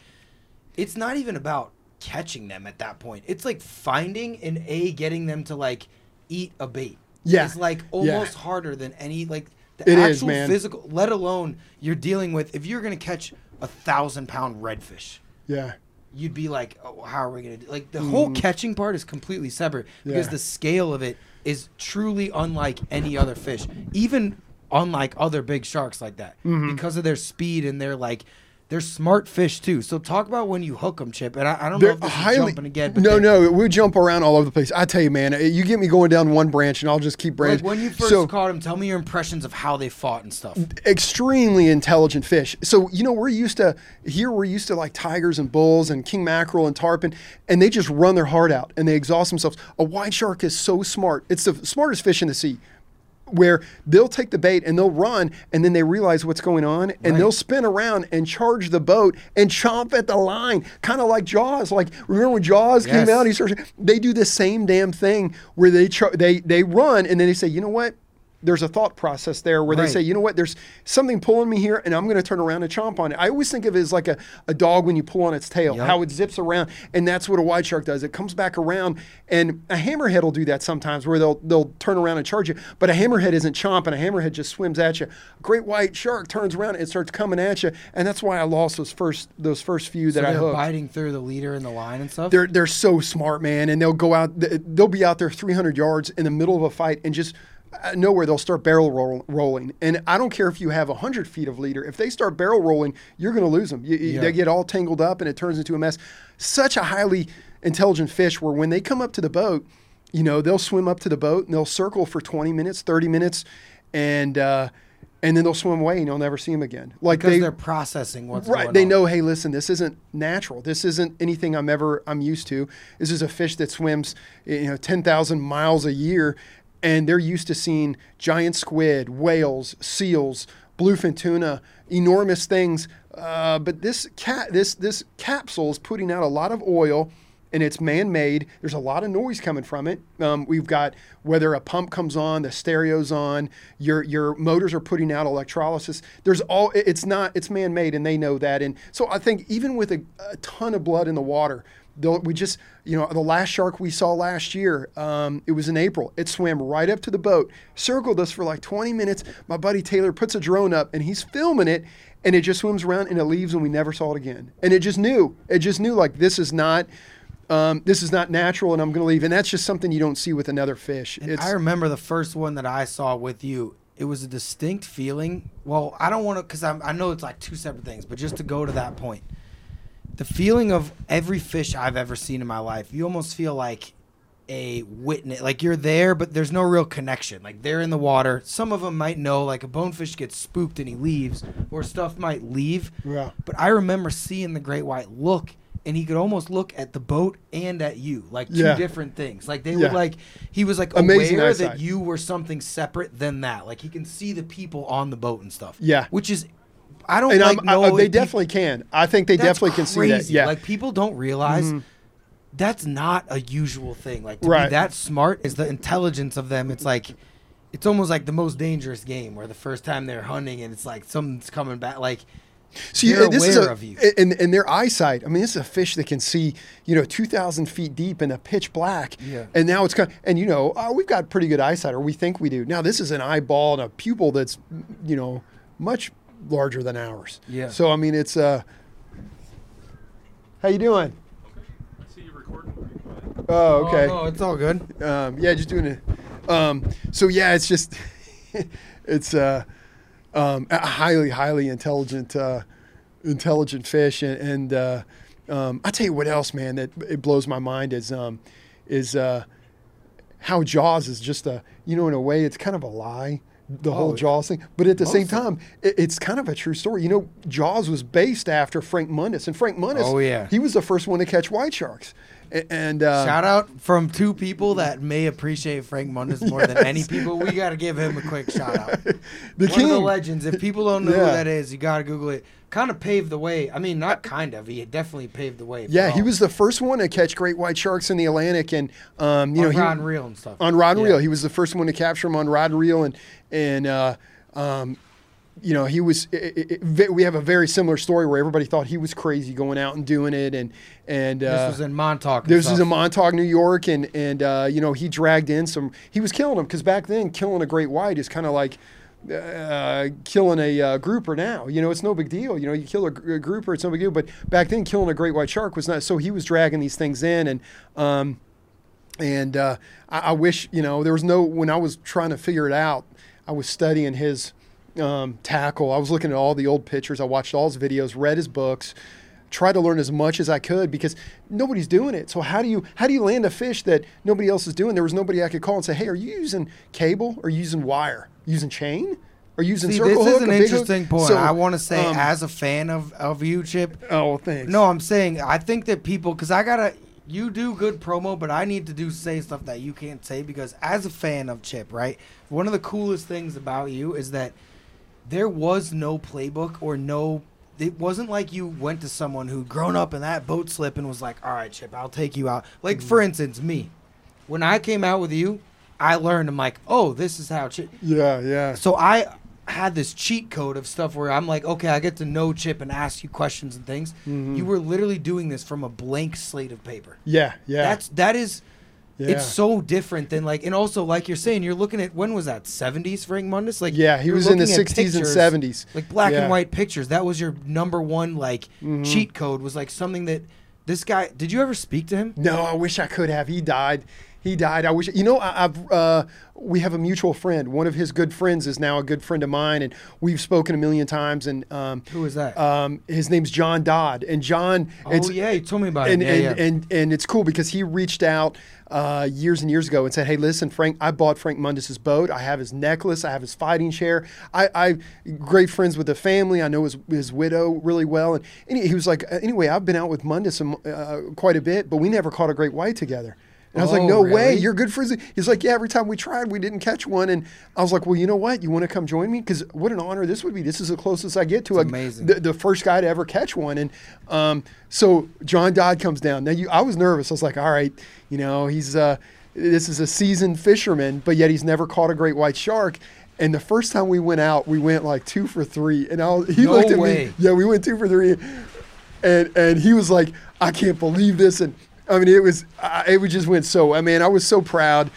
it's not even about catching them at that point. It's like finding and a getting them to like eat a bait. Yeah. it's like Yeah. almost harder than any like the It actual is, physical. Let alone you're dealing with if you're gonna catch a thousand pound redfish. Yeah. You'd be like, oh, how are we gonna do? Like the whole catching part is completely separate because Mm. Yeah. the scale of it is truly unlike any other fish, even unlike other big sharks like that, Mm-hmm. because of their speed and their like, they're smart fish too. So talk about when you hook them, Chip. And I, I don't know They're if this highly. is jumping again. But no, no, we jump around all over the place. I tell you, man, you get me going down one branch, and I'll just keep Like branching. when you first so, caught them, tell me your impressions of how they fought and stuff. extremely intelligent fish. So you know we're used to here we're used to like tigers and bulls and king mackerel and tarpon, and they just run their heart out and they exhaust themselves. A white shark is so smart. It's the smartest fish in the sea. Where they'll take the bait and they'll run, and then they realize what's going on, and Right. they'll spin around and charge the boat and chomp at the line, kind of like Jaws. Like remember when Jaws came out? He started. They do the same damn thing where they char- they they run and then they say, you know what? There's a thought process there where they say, you know what, there's something pulling me here, and I'm going to turn around and chomp on it. I always think of it as like a, a dog when you pull on its tail, Yep. how it zips around, and that's what a white shark does. It comes back around, and a hammerhead will do that sometimes, where they'll they'll turn around and charge you. But a hammerhead isn't chomping; a hammerhead just swims at you. A great white shark turns around and starts coming at you, and that's why I lost those first those first few that So I they're hooked. biting through the leader and the line and stuff. They're they're so smart, man, and they'll go out. They'll be out there 300 yards in the middle of a fight, and just nowhere they'll start barrel roll, rolling. And I don't care if you have 100 feet of leader. If they start barrel rolling, you're going to lose them. You, Yeah. They get all tangled up, and it turns into a mess. Such a highly intelligent fish, where when they come up to the boat, you know they'll swim up to the boat and they'll circle for 20 minutes, 30 minutes, and uh, and then they'll swim away, and you'll never see them again. Like because they, are processing what's right they on. know hey listen this isn't natural this isn't anything i'm ever i'm used to this is a fish that swims you know 10,000 miles a year and they're used to seeing giant squid whales seals bluefin tuna enormous things uh, but this cat this this capsule is putting out a lot of oil and it's man-made. There's a lot of noise coming from it. Um, we've got whether a pump comes on, the stereo's on, your your motors are putting out electrolysis. There's all it's not it's man-made, and they know that. And so I think even with a, a ton of blood in the water, they'll- we just you know the last shark we saw last year, um, it was in April. It swam right up to the boat, circled us for like 20 minutes. My buddy Taylor puts a drone up and he's filming it. And it just swims around and it leaves, and we never saw it again. And it just knew, it just knew like this is not, um, this is not natural and I'm going to leave. And that's just something you don't see with another fish. I remember the first one that I saw with you. It was a distinct feeling. Well, I don't want to, because I know it's like two separate things, but just to go to that point, the feeling of every fish I've ever seen in my life, you almost feel like a witness, like you're there, but there's no real connection. Like they're in the water. Some of them might know, like a bonefish gets spooked and he leaves, or stuff might leave. Yeah. But I remember seeing the great white look, and he could almost look at the boat and at you, like two Yeah. different things. Like they Yeah. would like he was like Amazing aware eyesight. that you were something separate than that. Like he can see the people on the boat and stuff. Yeah. which is I don't and like know I, they peop- definitely can. I think they definitely can see that. Yeah. like people don't realize. Mhm. That's not a usual thing. Like to Right. be that smart is the intelligence of them. It's like, it's almost like the most dangerous game where the first time they're hunting and it's like something's coming back. Like So they're yeah, this is a, of you. and and their eyesight. I mean, this is a fish that can see, you know, two thousand feet deep in a pitch black. Yeah. And now it's kind, of, and you know, uh, we've got pretty good eyesight, or we think we do. Now this is an eyeball and a pupil that's, you know, much larger than ours. Yeah. So I mean, it's uh. How you doing? I see you recording. Oh, okay. Oh, no, it's all good. um, yeah, just doing it. Um, so yeah, it's just [laughs] it's uh, um, a highly, highly intelligent, uh, intelligent fish, and, and uh, um, I tell you what else, man, that it blows my mind is um, is uh, how Jaws is just a you know in a way it's kind of a lie. The whole Oh, Jaws thing, but at the same time, it, it's kind of a true story. You know, Jaws was based after Frank Mundus, and Frank Mundus, Oh, yeah. he was the first one to catch white sharks. And uh, Shout out from two people that may appreciate Frank Mundus more than any people. We got to give him a quick shout out. [laughs] the One king, of the legends. If people don't know Yeah. who that is, you got to Google it. Kind of paved the way. I mean, not kind of. He definitely paved the way. Yeah, he was the first one to catch great white sharks in the Atlantic, and um, you on know he, rod and reel and stuff. on rod and Yeah. reel. He was the first one to capture them on rod and reel, and and uh, um, you know he was. It, it, we have a very similar story where everybody thought he was crazy going out and doing it, and and uh, This was in Montauk. this was stuff. in Montauk, New York, and and uh, you know he dragged in some. He was killing them because back then killing a great white is kind of like uh, killing a uh, grouper now. You know, it's no big deal. You know, you kill a, a grouper, it's no big deal. But back then, killing a great white shark was not. So he was dragging these things in, and um, and uh, I, I wish you know there was no when I was trying to figure it out. I was studying his um, tackle. I was looking at all the old pictures. I watched all his videos, read his books, tried to learn as much as I could because nobody's doing it. So how do you how do you land a fish that nobody else is doing? There was nobody I could call and say, "Hey, are you using cable or using wire? using chain? Or using See, circle this hook? is an big hook?" interesting point. So, I want to say, um, as a fan of, of you, Chip, oh, thanks. no, I'm saying I think that people, because I gotta, you do good promo, but I need to do say stuff that you can't say because as a fan of Chip, right? One of the coolest things about you is that there was no playbook or no. It wasn't like you went to someone who'd grown up in that boat slip and was like, "All right, Chip, I'll take you out." Like Mm. for instance, me, when I came out with you, I learned. I'm like, oh, this is how. Chip. Yeah, yeah. So I had this cheat code of stuff where I'm like, okay, I get to know Chip and ask you questions and things. Mm-hmm. You were literally doing this from a blank slate of paper. Yeah, yeah. That's that is. Yeah. It's so different than like, and also like you're saying, you're looking at when was that 70s Frank Mundus? Like, Yeah, he was in the 60s pictures, and 70s. like black Yeah. and white pictures. That was your number one like Mhm. cheat code. Was like something that this guy. Did you ever speak to him? No, I wish I could have. He died. He died. I wish. You know, I, I've uh, we have a mutual friend. One of his good friends is now a good friend of mine, and we've spoken a million times. And um, Who is that? um, his name's John Dodd, and John. oh it's- yeah, you told me about and, it. Yeah, and, yeah. and and it's cool because he reached out uh, years and years ago and said, "Hey, listen, Frank, I bought Frank Mundus's boat. I have his necklace. I have his fighting chair. I, I great friends with the family. I know his his widow really well." And, and he, he was like, "Anyway, I've been out with Mundus um, uh, quite a bit, but we never caught a great white together." And I was like, Oh, "No way, you're good friends." He's like, "Yeah, every time we tried, we didn't catch one." And I was like, "Well, you know what? You want to come join me? Because what an honor this would be. This is the closest I get to a, amazing. the, the first guy to ever catch one. And um, so John Dodd comes down. Now, you, I was nervous. I was like, all right, you know, he's uh, this is a seasoned fisherman, but yet he's never caught a great white shark. And the first time we went out, we went like two for three. And I was, he No looked at way. me. Yeah, we went two for three. And and he was like, I can't believe this. And I mean, it was I, it just went so. I mean, I was so proud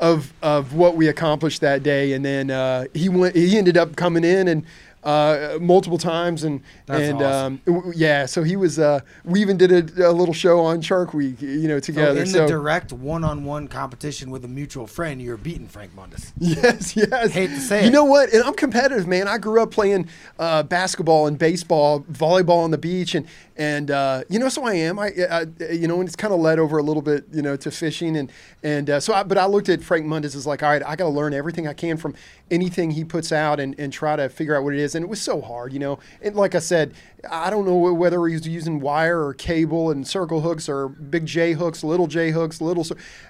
of of what we accomplished that day. And then uh, he went. He ended up coming in and. Uh, multiple times and That's and awesome. um, yeah, so he was. Uh, we even did a, a little show on Shark Week, you know, so together. in So, the direct one-on-one competition with a mutual friend, you're beating Frank Mundus. [laughs] yes, yes. Hate to say you it. know what? And I'm competitive, man. I grew up playing uh, basketball and baseball, volleyball on the beach, and and uh, you know, so I am. I, I you know, and it's kind of led over a little bit, you know, to fishing and and uh, so. I, but I looked at Frank Mundus as like, all right, I got to learn everything I can from anything he puts out and, and try to figure out what it is. And it was so hard, you know. And like I said, I don't know whether he's using wire or cable and circle hooks or big J hooks, little J hooks, little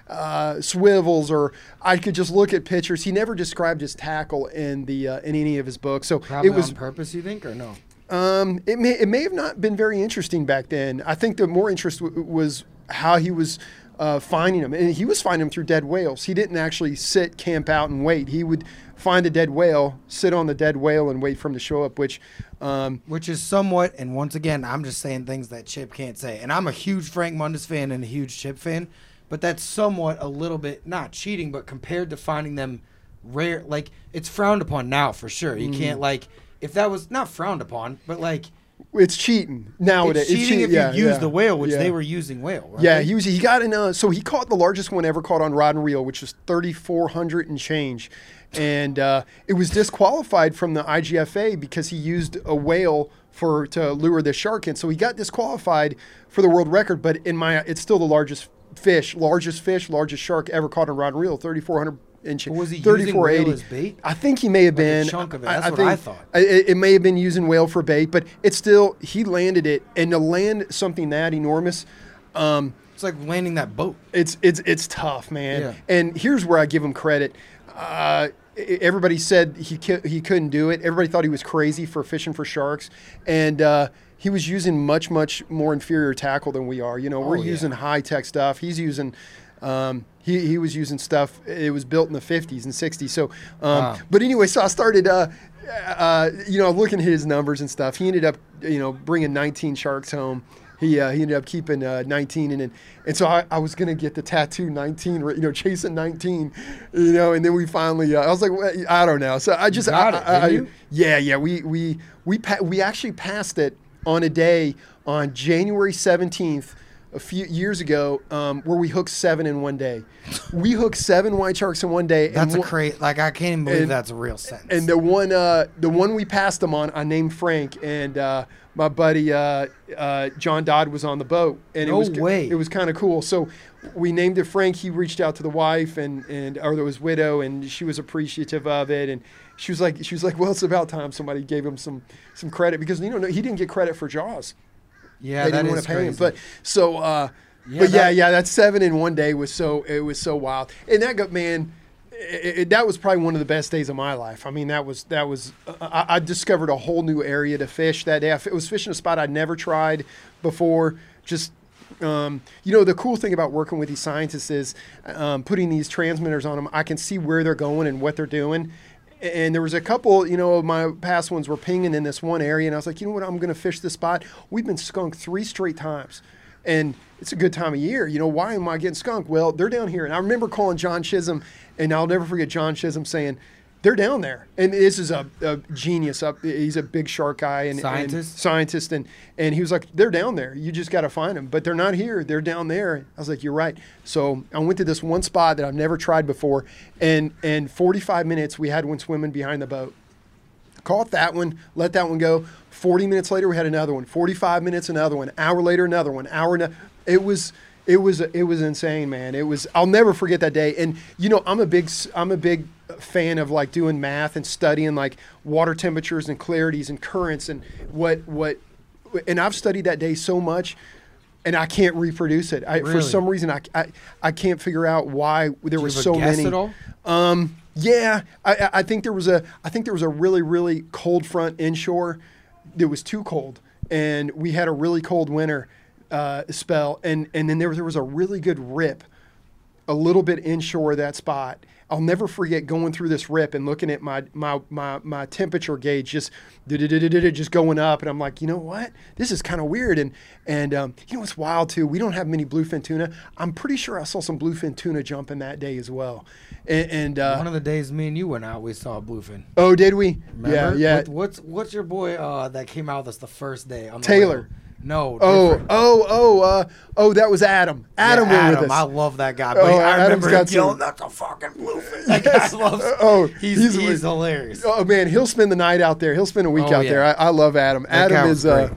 uh, swivels, or I could just look at pictures. He never described his tackle in the uh, in any of his books, so Probably it was on purpose, you think, or no? Um, it may it may have not been very interesting back then. I think the more interest w- was how he was uh, finding them, and he was finding them through dead whales. He didn't actually sit, camp out, and wait. He would find a dead whale, sit on the dead whale, and wait for him to show up. Which, um, Which is somewhat, and once again, I'm just saying things that Chip can't say. And I'm a huge Frank Mundus fan and a huge Chip fan, but that's somewhat a little bit not cheating, but compared to finding them rare, like it's frowned upon now for sure. You Mm-hmm. can't like if that was not frowned upon, but like it's cheating nowadays. it's cheating cheat- if yeah, you use yeah, the whale, which yeah. they were using whale. Right? Yeah, he was. He got in. Uh, so he caught the largest one ever caught on rod and reel, which was thirty four hundred and change, and uh, it was disqualified from the IGFA because he used a whale for to lure the shark in. So he got disqualified for the world record. But in my, it's still the largest fish, largest fish, largest shark ever caught on rod and reel, thirty four hundred inch. But was he using whale as bait? I think he may have Like a been chunk of it. I- That's I what think- I thought. It, it may have been using whale for bait, but it's still he landed it, and to land something that enormous. Um, It's like landing that boat. it's it's it's tough, man. Yeah. And here's where I give him credit. Uh, everybody said he he couldn't do it. Everybody thought he was crazy for fishing for sharks, and uh, he was using much much more inferior tackle than we are. You know, we're Oh, yeah. using high tech stuff. He's using. Um, he, he was using stuff. It was built in the 50s and 60s. So, um, Wow. but anyway, so I started, uh, uh, you know, looking at his numbers and stuff. He ended up, you know, bringing 19 sharks home. He, uh, he ended up keeping uh, 19, and then, and so I, I was gonna get the tattoo 19, you know, chasing 19, you know, and then we finally, uh, I was like, well, I don't know. So I just, I, it, I- you? yeah, yeah, we we we pa- we actually passed it on a day on January 17th a few years ago um, where we hooked seven in one day. We hooked seven white sharks in one day. and That's a crazy. Like I can't even believe and- that's a real sentence. and the one, uh, the one we passed them on, I named Frank, and uh, my buddy uh, uh, John Dodd was on the boat, and it No was way. it was kind of cool. So we named it Frank. He reached out to the wife and and or his widow, and she was appreciative of it, and she was like she was like, well, it's about time somebody gave him some some credit because you know he didn't get credit for Jaws. Yeah, they that didn't want to pay him, crazy. but so. Uh, Yeah, but yeah, that- yeah, that seven in one day was so it was so wild, and that got man. It, it- that was probably one of the best days of my life. I mean, that was that was. Uh, I, I discovered a whole new area to fish that day. I was fishing a spot I'd never tried before. Just Um, you know, the cool thing about working with these scientists is um, putting these transmitters on them. I can see where they're going and what they're doing. And there was a couple, you know, of my past ones were pinging in this one area, and I was like, you know what, I'm going to fish this spot. We've been skunked three straight times, and it's a good time of year. You know, why am I getting skunked? Well, they're down here, and I remember calling John Chisholm, and I'll never forget John Chisholm saying, they're down there, and this is a, a genius. Up, he's a big shark guy and and Scientist? scientist, and and he was like, they're down there. You just got to find them, but they're not here. They're down there. I was like, you're right. So I went to this one spot that I've never tried before, and and 45 minutes we had one swimming behind the boat. Caught that one, let that one go. 40 minutes later, we had another one. 45 minutes, another one. Hour later, another one. Hour, no- it was. It was it was insane, man. It was I'll never forget that day. And you know, I'm a big I'm a big fan of like doing math and studying like water temperatures and clarities and currents and what what and I've studied that day so much and I can't reproduce it. I, For some reason I, I I can't figure out why there were so guess many. at all? Um, yeah, I- I, I think there was a I think there was a really really cold front inshore. It was too cold, and we had a really cold winter uh, spell, and and then there was, there was a really good rip, a little bit inshore of that spot. I'll never forget going through this rip and looking at my my my, my temperature gauge just just going up, and I'm like, you know what? This is kind of weird. And and um, you know what's wild too? We don't have many bluefin tuna. I'm pretty sure I saw some bluefin tuna jumping that day as well. And, and uh, One of the days me and you went out, we saw a bluefin. oh, did we? Remember? Yeah, yeah. What- what's what's your boy uh, that came out with us the first day? On the Taylor. way? No. Oh, different. oh, oh, uh, oh, that was Adam. Adam Yeah, Adam. with I love that guy. But Oh, I Adam's remember got him yelling, "That's a fucking bluefin!" That guy loves. [laughs] Oh, he's he's he's, hilarious. Oh man, he'll spend the night out there. He'll spend a week Oh, out yeah. there. I, I love Adam. That Adam is uh,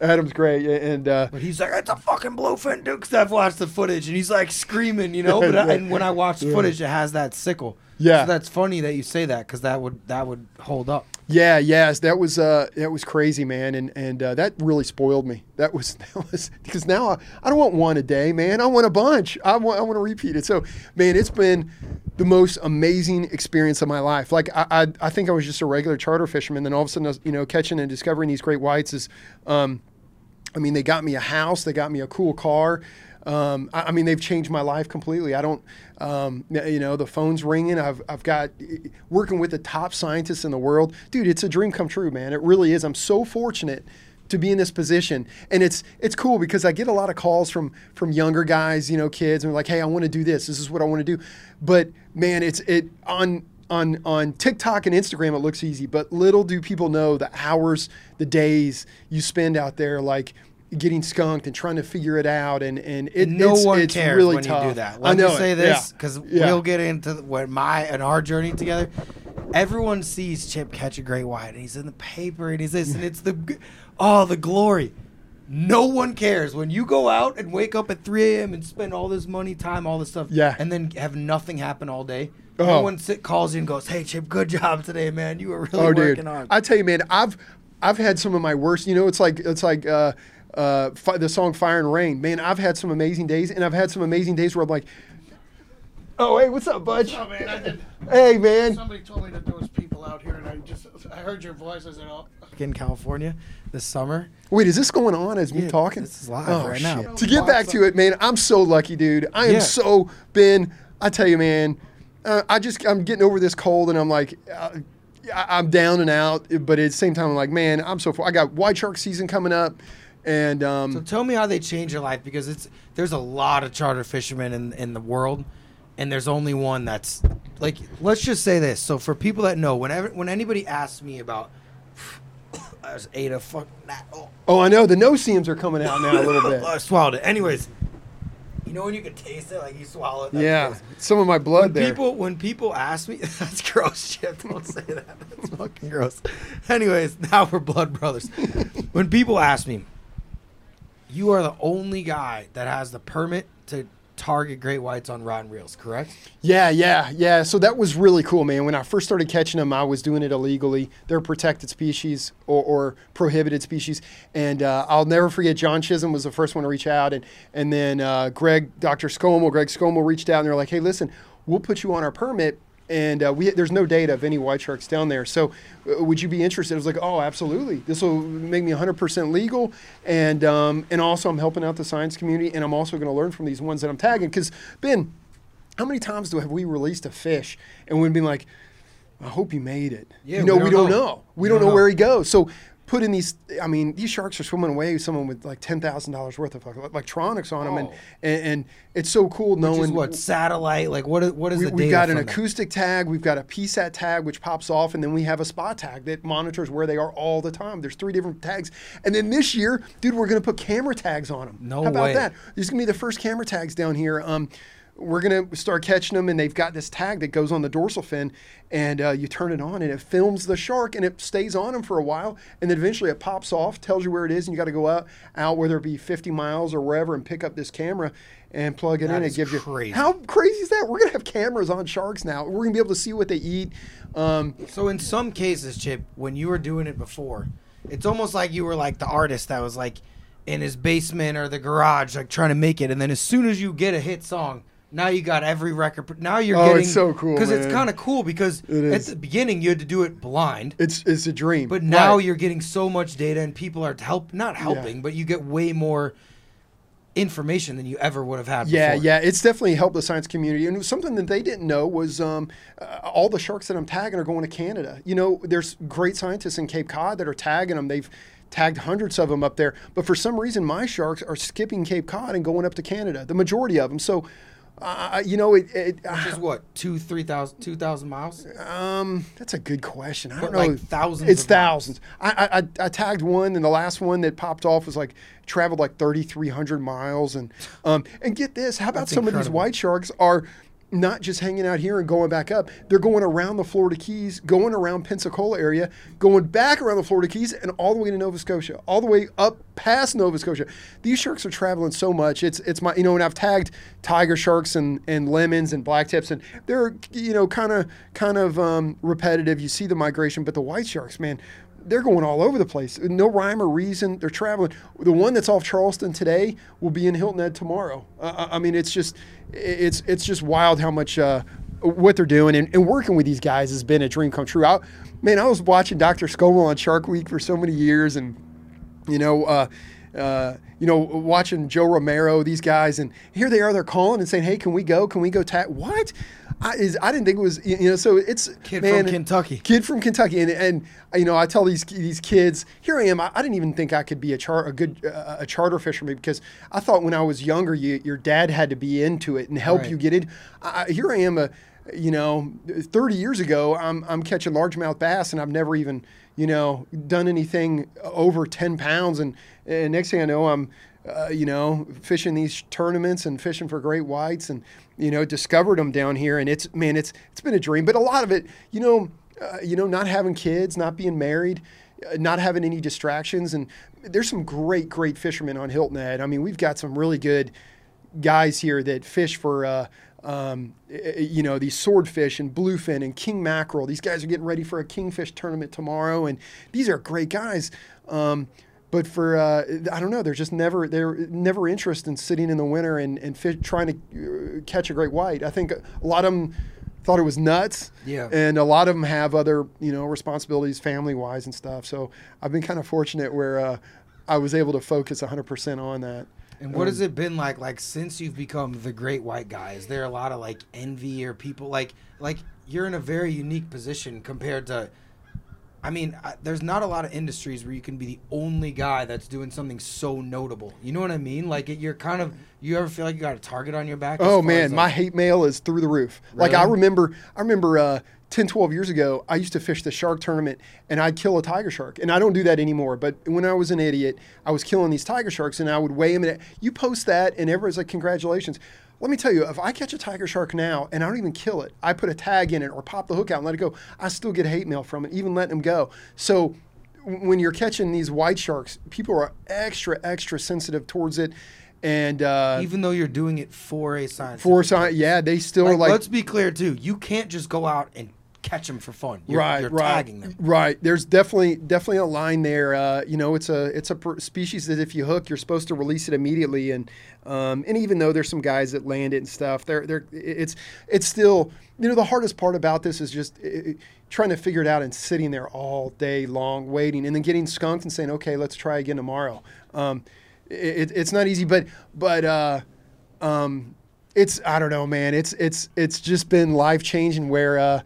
Adam's great, and uh, But he's like, "It's a fucking bluefin, dude." Because I've watched the footage, and he's like screaming, you know. [laughs] But I, and when I watch the footage, it has that sickle. Yeah. So that's funny that you say that because that would that would hold up. yeah, yes, that was uh, that was crazy, man, and and uh, that really spoiled me. That was [laughs] that was because now I, I don't want one a day, man. I want a bunch. I want I want to repeat it. So, man, it's been the most amazing experience of my life. Like I I, I think I was just a regular charter fisherman, then all of a sudden, I was, you know, catching and discovering these great whites is. Um, I mean, they got me a house, they got me a cool car. Um, I, I mean, they've changed my life completely. I don't, um, you know, the phone's ringing. I've, I've got working with the top scientists in the world, dude. It's a dream come true, man. It really is. I'm so fortunate to be in this position, and it's it's cool because I get a lot of calls from from younger guys, you know, kids, and like, hey, I want to do this. This is what I want to do. But man, it's it on on on TikTok and Instagram it looks easy, but little do people know the hours, the days you spend out there like getting skunked and trying to figure it out and and it, no it's, one it's cares really when tough. you do that. Let me say it. this because Yeah. we'll get into what my and our journey together. Everyone sees Chip catch a great white, and he's in the paper, and he's this, and it's the oh the glory. No one cares when you go out and wake up at 3 a.m. and spend all this money, time, all this stuff, Yeah. and then have nothing happen all day. Oh. No one sit, calls you and goes, "Hey Chip, good job today, man. You were really oh, working dude, hard." I tell you, man, I've I've had some of my worst. You know, it's like it's like uh, uh, fi- the song "Fire and Rain." Man, I've had some amazing days, and I've had some amazing days where I'm like, "Oh, hey, what's up, Budge? Oh man, did. Hey, man." Somebody told me that there was people out here, and I just I heard your voice. I said, "Oh, in California this summer. Wait, is this going on as me Yeah, talking? this is live oh, right shit. now. To get back to it, man, I'm so lucky, dude. I am Yeah. so been. I tell you, man, uh, I just I'm getting over this cold, and I'm like, uh, I'm down and out. But at the same time, I'm like, man, I'm so. I got white shark season coming up, and um, So tell me how they change your life because it's there's a lot of charter fishermen in in the world, and there's only one that's like let's just say this. So for people that know, whenever when anybody asks me about, [coughs] I just ate a fuck. Nah, oh, oh, I know the no seams are coming out now a little [laughs] bit. I swallowed it. Anyways, you know when you can taste it, like you swallow it. Yeah, gross. some of my blood When there. people when people ask me, [laughs] that's gross shit. Don't say that. [laughs] That's [laughs] fucking gross. Anyways, now we're blood brothers. when people ask me, you are the only guy that has the permit to target great whites on rod reels, correct? Yeah, yeah, yeah. So that was really cool, man. When I first started catching them, I was doing it illegally. They're protected species or, or prohibited species. And uh, I'll never forget John Chisholm was the first one to reach out. And, and then uh, Greg, Dr. Skomal, Greg Skomal reached out and they're like, hey, listen, we'll put you on our permit and uh, we there's no data of any white sharks down there. So, uh, would you be interested? I was like, oh, absolutely. This will make me 100% legal, and um, and also I'm helping out the science community, and I'm also going to learn from these ones that I'm tagging. Because Ben, how many times do have we released a fish and we've been like, I hope he made it. Yeah, you know, we we don't don't, know. know. We, We don't, don't know, know. where he goes. So put in these. I mean, these sharks are swimming away with someone with like ten thousand dollars worth of electronics on them, and, Oh. and and it's so cool Which knowing is what satellite? Like what? What is we, the we've got an that? acoustic tag, we've got a PSAT tag which pops off, and then we have a spot tag that monitors where they are all the time. There's three different tags, and then this year, dude, we're gonna put camera tags on them. No How about way. that? These gonna be the first camera tags down here. Um, we're gonna start catching them, and they've got this tag that goes on the dorsal fin, and uh, you turn it on, and it films the shark, and it stays on them for a while, and then eventually it pops off, tells you where it is, and you got to go out, out whether it be 50 miles or wherever, and pick up this camera and plug it That in. It gives crazy. you how crazy is that? We're gonna have cameras on sharks now. We're gonna be able to see what they eat. Um, So in some cases, Chip, when you were doing it before, it's almost like you were like the artist that was like in his basement or the garage, like trying to make it, and then as soon as you get a hit song. Now you got every record. Now you're Oh, getting it's so cool, because it's man. kind of cool because It at is. the beginning you had to do it blind, it's it's a dream. but now Right. you're getting so much data and people are help not helping, but you get way more information than you ever would have had. Yeah, before. yeah, it's definitely helped the science community. And something that they didn't know was um, uh, all the sharks that I'm tagging are going to Canada. You know, there's great scientists in Cape Cod that are tagging them. They've tagged hundreds of them up there, but for some reason, my sharks are skipping Cape Cod and going up to Canada. The majority of them. So, uh, you know, it. it Which is what two, three thousand, two thousand miles. Um, that's a good question. I But don't know. like thousands It's thousands. I, I I- tagged one, and the last one that popped off was like traveled like thirty three hundred miles, and um and get this. How about That's some of these white sharks are not just hanging out here and going back up. They're going around the Florida Keys, going around Pensacola area, going back around the Florida Keys, and all the way to Nova Scotia, all the way up past Nova Scotia. These sharks are traveling so much. It's it's my you know, and I've tagged tiger sharks and, and lemons and black tips, and they're you know kind of kind of um, repetitive. You see the migration, but the white sharks, man. They're going all over the place. No rhyme or reason. They're traveling. The one that's off Charleston today will be in Hilton Head tomorrow. Uh, I mean, it's just, it's it's just wild how much uh, what they're doing and, and working with these guys has been a dream come true. I, man, I was watching Dr. Skomal on Shark Week for so many years, and you know, uh, uh, you know, watching Joe Romeiro, these guys, and here they are, they're calling and saying, "Hey, can we go? Can we go tag?" What? I, is, I didn't think it was, you know, so it's Kid man, from Kentucky. kid from Kentucky, and, and you know, I tell these these kids, here I am. I, I didn't even think I could be a char a good uh, a charter fisherman because I thought when I was younger, you, your dad had to be into it and help Right. you get it. I, I- here I am, a you know, 30 years ago, I'm I'm catching largemouth bass, and I've never even you know done anything over 10 pounds, and, and next thing I know, I'm uh, you know, fishing these tournaments and fishing for great whites, and you know, discovered them down here, and it's man, it's it's been a dream. But a lot of it, you know, uh, you know, not having kids, not being married, uh, not having any distractions, and there's some great, great fishermen on Hilton Head. I mean, we've got some really good guys here that fish for. Uh, um, eh, eh, you know these swordfish and bluefin and king mackerel. These guys are getting ready for a kingfish tournament tomorrow, and these are great guys. Um, but for uh, I don't know, they're just never they're never interested in sitting in the winter and and fish, trying to uh, catch a great white. I think a lot of them thought it was nuts. Yeah. And a lot of them have other you know responsibilities family wise and stuff. So I've been kind of fortunate where uh, I was able to focus 100% on that. And what has it been like? Like since you've become the great white guy, is there a lot of like envy or people like like you're in a very unique position compared to? I mean, I, there's not a lot of industries where you can be the only guy that's doing something so notable. You know what I mean? Like it, you're kind of. You ever feel like you got a target on your back? Oh man, as, my hate mail is through the roof. Like I remember, I remember uh, 10, 12 years ago, I used to fish the shark tournament and I'd kill a tiger shark. And I don't do that anymore. But when I was an idiot, I was killing these tiger sharks and I would weigh them. And you post that and everybody's like, congratulations. Let me tell you, if I catch a tiger shark now and I don't even kill it, I put a tag in it or pop the hook out and let it go, I still get hate mail from it, even letting them go. So when you're catching these white sharks, people are extra, extra sensitive towards it. And uh, even though you're doing it for a science. for science, yeah, they still like, are like let's be clear too. You can't just go out and catch them for fun. You're, right, you're right, tagging them. right. There's definitely definitely a line there. Uh, you know, it's a it's a species that if you hook, you're supposed to release it immediately. And um, and even though there's some guys that land it and stuff, they're they're it's it's still you know the hardest part about this is just. uh trying to figure it out and sitting there all day long waiting and then getting skunked and saying okay let's try again tomorrow um, it, it's not easy but but uh, um, it's I don't know, man. It's it's it's just been life changing. Where uh,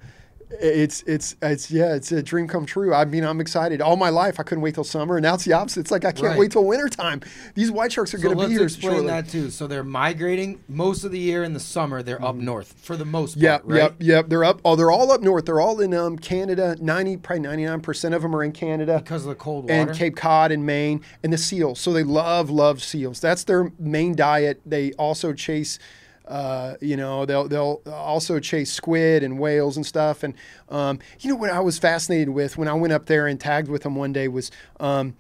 it's it's it's yeah, it's a dream come true. I mean, I'm excited. All my life, I couldn't wait till summer, and now it's the opposite. It's like I can't Right. wait till winter time. These white sharks are So going to be here explain shortly. that too. So they're migrating most of the year in the summer. They're up north for the most part. Yep, right? yep, yep. They're up. Oh, they're all up north. They're all in um, Canada. Ninety, probably ninety-nine percent of them are in Canada. Because of the cold water. and Cape Cod and Maine and the seals. So they love love seals. That's their main diet. They also chase. Uh, you know they'll they'll also chase squid and whales and stuff. And um, you know what I was fascinated with when I went up there and tagged with them one day was um,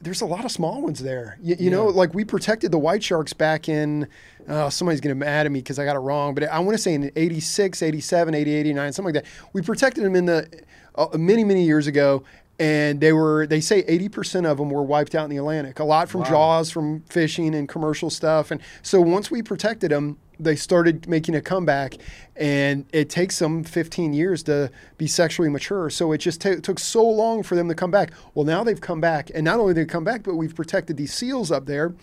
there's a lot of small ones there. You, you know like we protected the white sharks back in uh, somebody's gonna mad at me because I got it wrong but I want to say in 86 87 80 89 something like that. We protected them in the uh, many many years ago and they were they say 80% of them were wiped out in the Atlantic. A lot from jaws from fishing and commercial stuff. And so once we protected them they started making a comeback and it takes them 15 years to be sexually mature so it just ta took so long for them to come back well now they've come back and not only they come back but we've protected these seals up there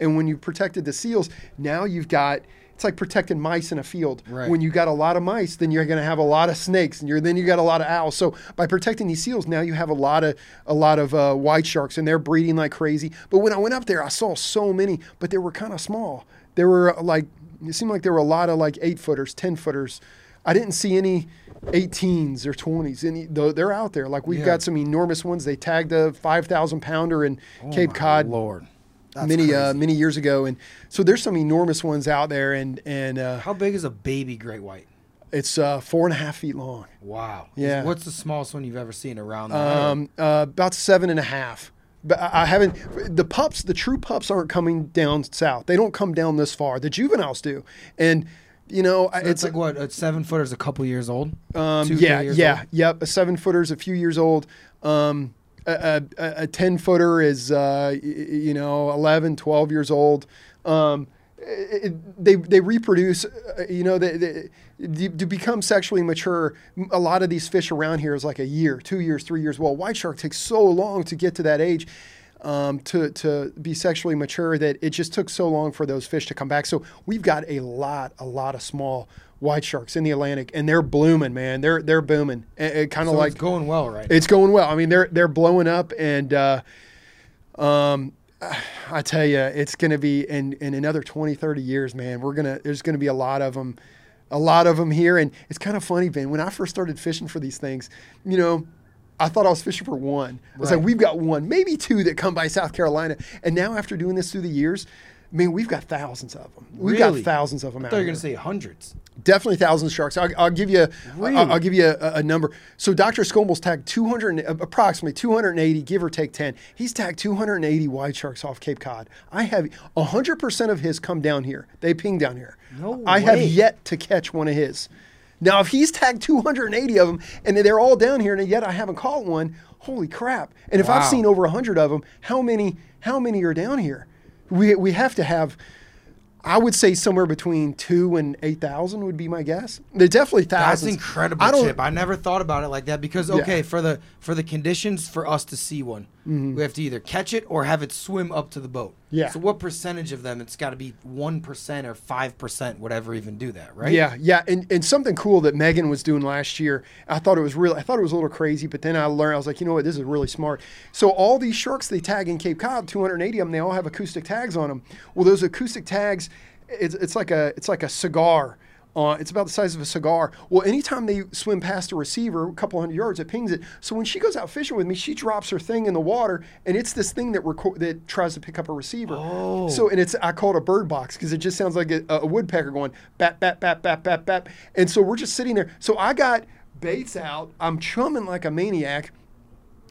and when you protected the seals now you've got it's like protecting mice in a field. Right. When you got a lot of mice, then you're going to have a lot of snakes, and you're then you got a lot of owls. So by protecting these seals, now you have a lot of a lot of uh, white sharks, and they're breeding like crazy. But when I went up there, I saw so many, but they were kind of small. They were uh, like it seemed like there were a lot of like eight footers, ten footers. I didn't see any 18s or 20s. Any though they're out there. Like we've Yeah. got some enormous ones. They tagged a 5,000 pounder in Cape Oh My Cod Lord. That's many uh, many years ago, and so there's some enormous ones out there, and and uh, How big is a baby great white? it's uh, four and a half feet long, Wow. Yeah. What's the smallest one you've ever seen around that? um, uh, about seven and a half. But I haven't. The pups, the true pups, aren't coming down south. They don't come down this far. The juveniles do, and you know I- it's it's like what? A seven footer's a couple years old. Um, Two, yeah, years yeah, old? yep. A seven footer's a few years old. Um, a, a, a 10 footer is, uh, you know, 11, 12 years old. Um, it, it- they, they reproduce, uh, you know, they, they, to to become sexually mature, a lot of these fish around here is like a year, two years, three years. Well, white shark takes so long to get to that age. Um, to, to be sexually mature that it just took so long for those fish to come back. So we've got a lot, a lot of small white sharks in the Atlantic, and they're blooming, man. They're they're booming. It kind of So like it's going well, right? it's going well. I mean, they're they're blowing up, and uh, um, [sighs] I tell you, it's going to be in in another 20, 30 years, man. We're gonna there's going to be a lot of them, a lot of them here, and it's kind of funny, Ben. When I first started fishing for these things, you know. I thought I was fishing for one. I was like, we've got one, maybe two that come by South Carolina. And now, after doing this through the years, I mean, we've got thousands of them. We've Really? got thousands of them I out thought you were gonna say hundreds. Definitely thousands of sharks. I'll, I'll give you. Really? I'll, I'll give you a, a number. So Dr. Skomal's tagged 200, uh, approximately 280, give or take 10. He's tagged 280 white sharks off Cape Cod. I have 100% of his come down here. They ping down here. No I have yet to catch one of his. Now, if he's tagged 280 of them and they're all down here, and yet I haven't caught one, holy crap! And if I've seen over 100 of them, how many? How many are down here? We we have to have. I would say somewhere between two and eight thousand would be my guess. They're definitely That's incredible, I. Chip. I never thought about it like that because okay, for the for the conditions for us to see one, we have to either catch it or have it swim up to the boat. Mm-hmm. Yeah. So what percentage of them? It's got to be one percent or five percent, whatever even do that, right? Yeah, yeah, and, and something cool that Megan was doing last year. I thought it was real. I thought it was a little crazy, but then I learned. I was like, you know what, this is really smart. So all these sharks they tag in Cape Cod, 280 of them, they all have acoustic tags on them. Well, those acoustic tags, it's, it's like a it's like a cigar. Uh, it's about the size of a cigar. Well, anytime they swim past a receiver, a couple hundred yards, it pings it. So when she goes out fishing with me, she drops her thing in the water, and it's this thing that reco- that tries to pick up a receiver. Oh. So and it's I call it a bird box because it just sounds like a, a woodpecker going bat bat bat bat bat bat. And so we're just sitting there. So I got baits out. I'm chumming like a maniac.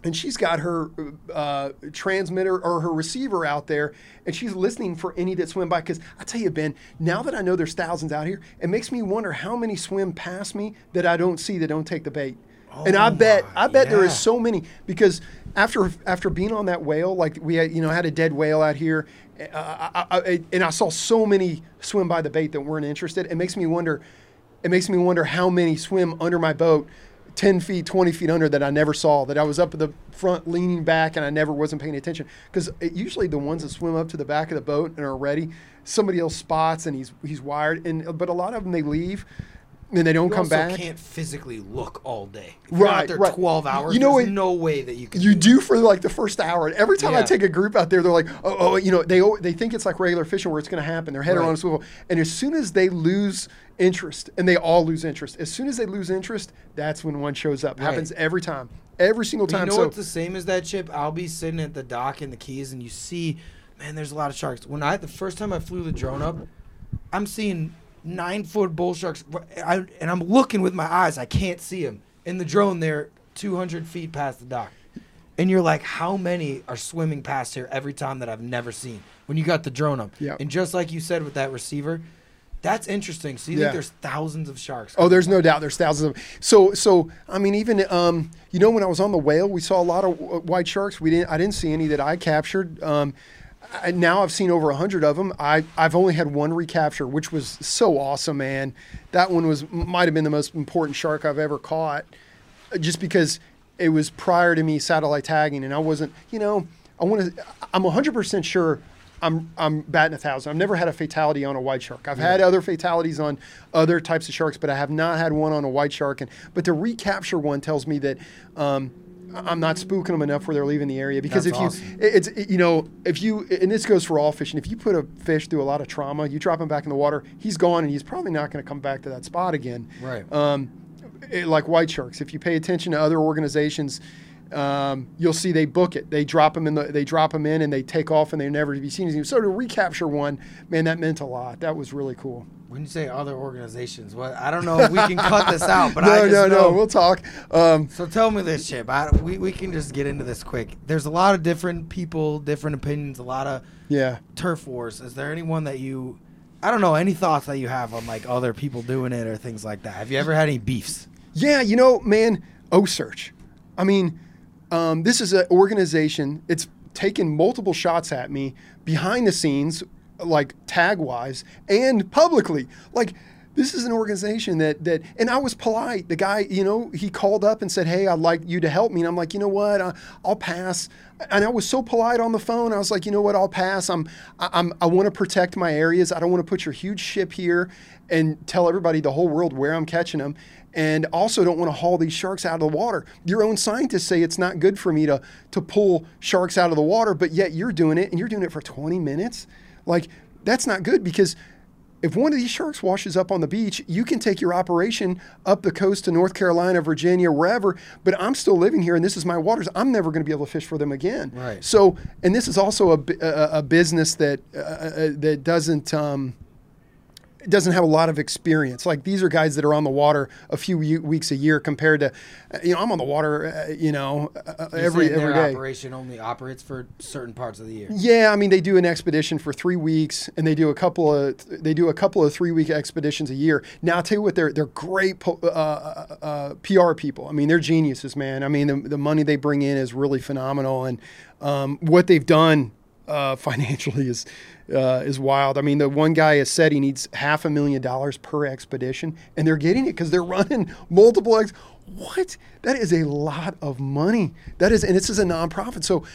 And she's got her uh, transmitter or her receiver out there, and she's listening for any that swim by. Because I tell you, Ben, now that I know there's thousands out here, it makes me wonder how many swim past me that I don't see that don't take the bait. and I Oh bet, I bet there is so many because after after being on that whale, like we had, you know, had a dead whale out here, uh, I, I, I, and I saw so many swim by the bait that weren't interested. It makes me wonder. It makes me wonder how many swim under my boat 10 feet, 20 feet under that I never saw, that I was up at the front leaning back and I never wasn't paying attention. Because usually the ones that swim up to the back of the boat and are ready, somebody else spots and he's he's wired. And But a lot of them, they leave and they don't You come also back. can't physically look all day. If you're Right, out there right. 12 hours, You know there's what- no way that you can. You do for like the first hour. And every time I take a group out there, they're like, oh, oh you know, they they think it's like regular fishing where it's going to happen. Their head are Right. on a swivel. And as soon as they lose interest, and they all lose interest, as soon as they lose interest, that's when one shows up. Right. Happens every time, every single But time. you know so what's the same as that chip? I'll be sitting at the dock in the Keys, and you see, man, there's a lot of sharks. When I the first time I flew the drone up, I'm seeing nine foot bull sharks, I, and I'm looking with my eyes. I can't see them in the drone. They're 200 feet past the dock, and you're like, how many are swimming past here every time that I've never seen? When you got the drone up, Yeah. and just like you said with that receiver. That's interesting. So you Yeah. think there's thousands of sharks? Oh, there's no doubt. There's thousands of. So, so I mean, even um, you know, when I was on the whale, we saw a lot of uh, white sharks. We didn't. I didn't see any that I captured. Um, I, now I've seen over a hundred of them. I I've only had one recapture, which was so awesome, man. That one was might have been the most important shark I've ever caught, uh, just because it was prior to me satellite tagging, and I wasn't. You know, I want to. I'm 100 percent sure. I'm I'm batting a thousand. I've never had a fatality on a white shark. I've had other fatalities on other types of sharks, but I have not had one on a white shark. And but the recapture one tells me that um, I'm not spooking them enough where they're leaving the area. Because That's if you it's it- you know if you and this goes for all fishing. If you put a fish through a lot of trauma, you drop him back in the water, he's gone, and he's probably not going to come back to that spot again. Right. Um, it- like white sharks. If you pay attention to other organizations, um, you'll see they book it. They drop them in the, they drop them in, and they take off, and they never to be seen again. So to recapture one, man, that meant a lot. That was really cool. When you say other organizations, what I don't know if we can cut this out, but [laughs] no, I just no, know. no. We'll talk. Um, So tell me this, Chip. I, we, we can just get into this quick. There's a lot of different people, different opinions, a lot of yeah. turf wars. Is there anyone that you, I don't know, any thoughts that you have on like other people doing it or things like that? Have you ever had any beefs? Yeah, you know, man, OCEARCH. I mean, um, this is an organization. It's taken multiple shots at me behind the scenes, like tag wise, and publicly. Like, this is an organization that that, and I was polite. The guy, you know, he called up and said, "Hey, I'd like you to help me." And I'm like, you know what, I, I'll pass. And I was so polite on the phone. I was like, you know what, I'll pass. I'm, I- I'm, I want to protect my areas. I don't want to put your huge ship here and tell everybody the whole world where I'm catching them and also don't want to haul these sharks out of the water. Your own scientists say it's not good for me to to pull sharks out of the water, but yet you're doing it and you're doing it for 20 minutes. Like that's not good because if one of these sharks washes up on the beach, you can take your operation up the coast to North Carolina, Virginia, wherever. But I'm still living here, and this is my waters. I'm never going to be able to fish for them again. Right. So, and this is also a, a, a business that uh, uh, that doesn't. Um, doesn't have a lot of experience. Like these are guys that are on the water a few weeks a year compared to, uh, you know, I'm on the water, uh, you know, uh, You're every every their day. operation only operates for certain parts of the year. Yeah, I mean they do an expedition for three weeks, and they do a couple of they do a couple of three week expeditions a year. Now I'll tell you what, they're they're great po- uh, uh, uh, PR people. I mean they're geniuses, man. I mean the, the money they bring in is really phenomenal, and um, what they've done uh, financially is uh, is wild. I mean the one guy has said he needs half a million dollars per expedition, and they're getting it because they're running multiple ex. What? That is a lot of money. That is, and this is a nonprofit. So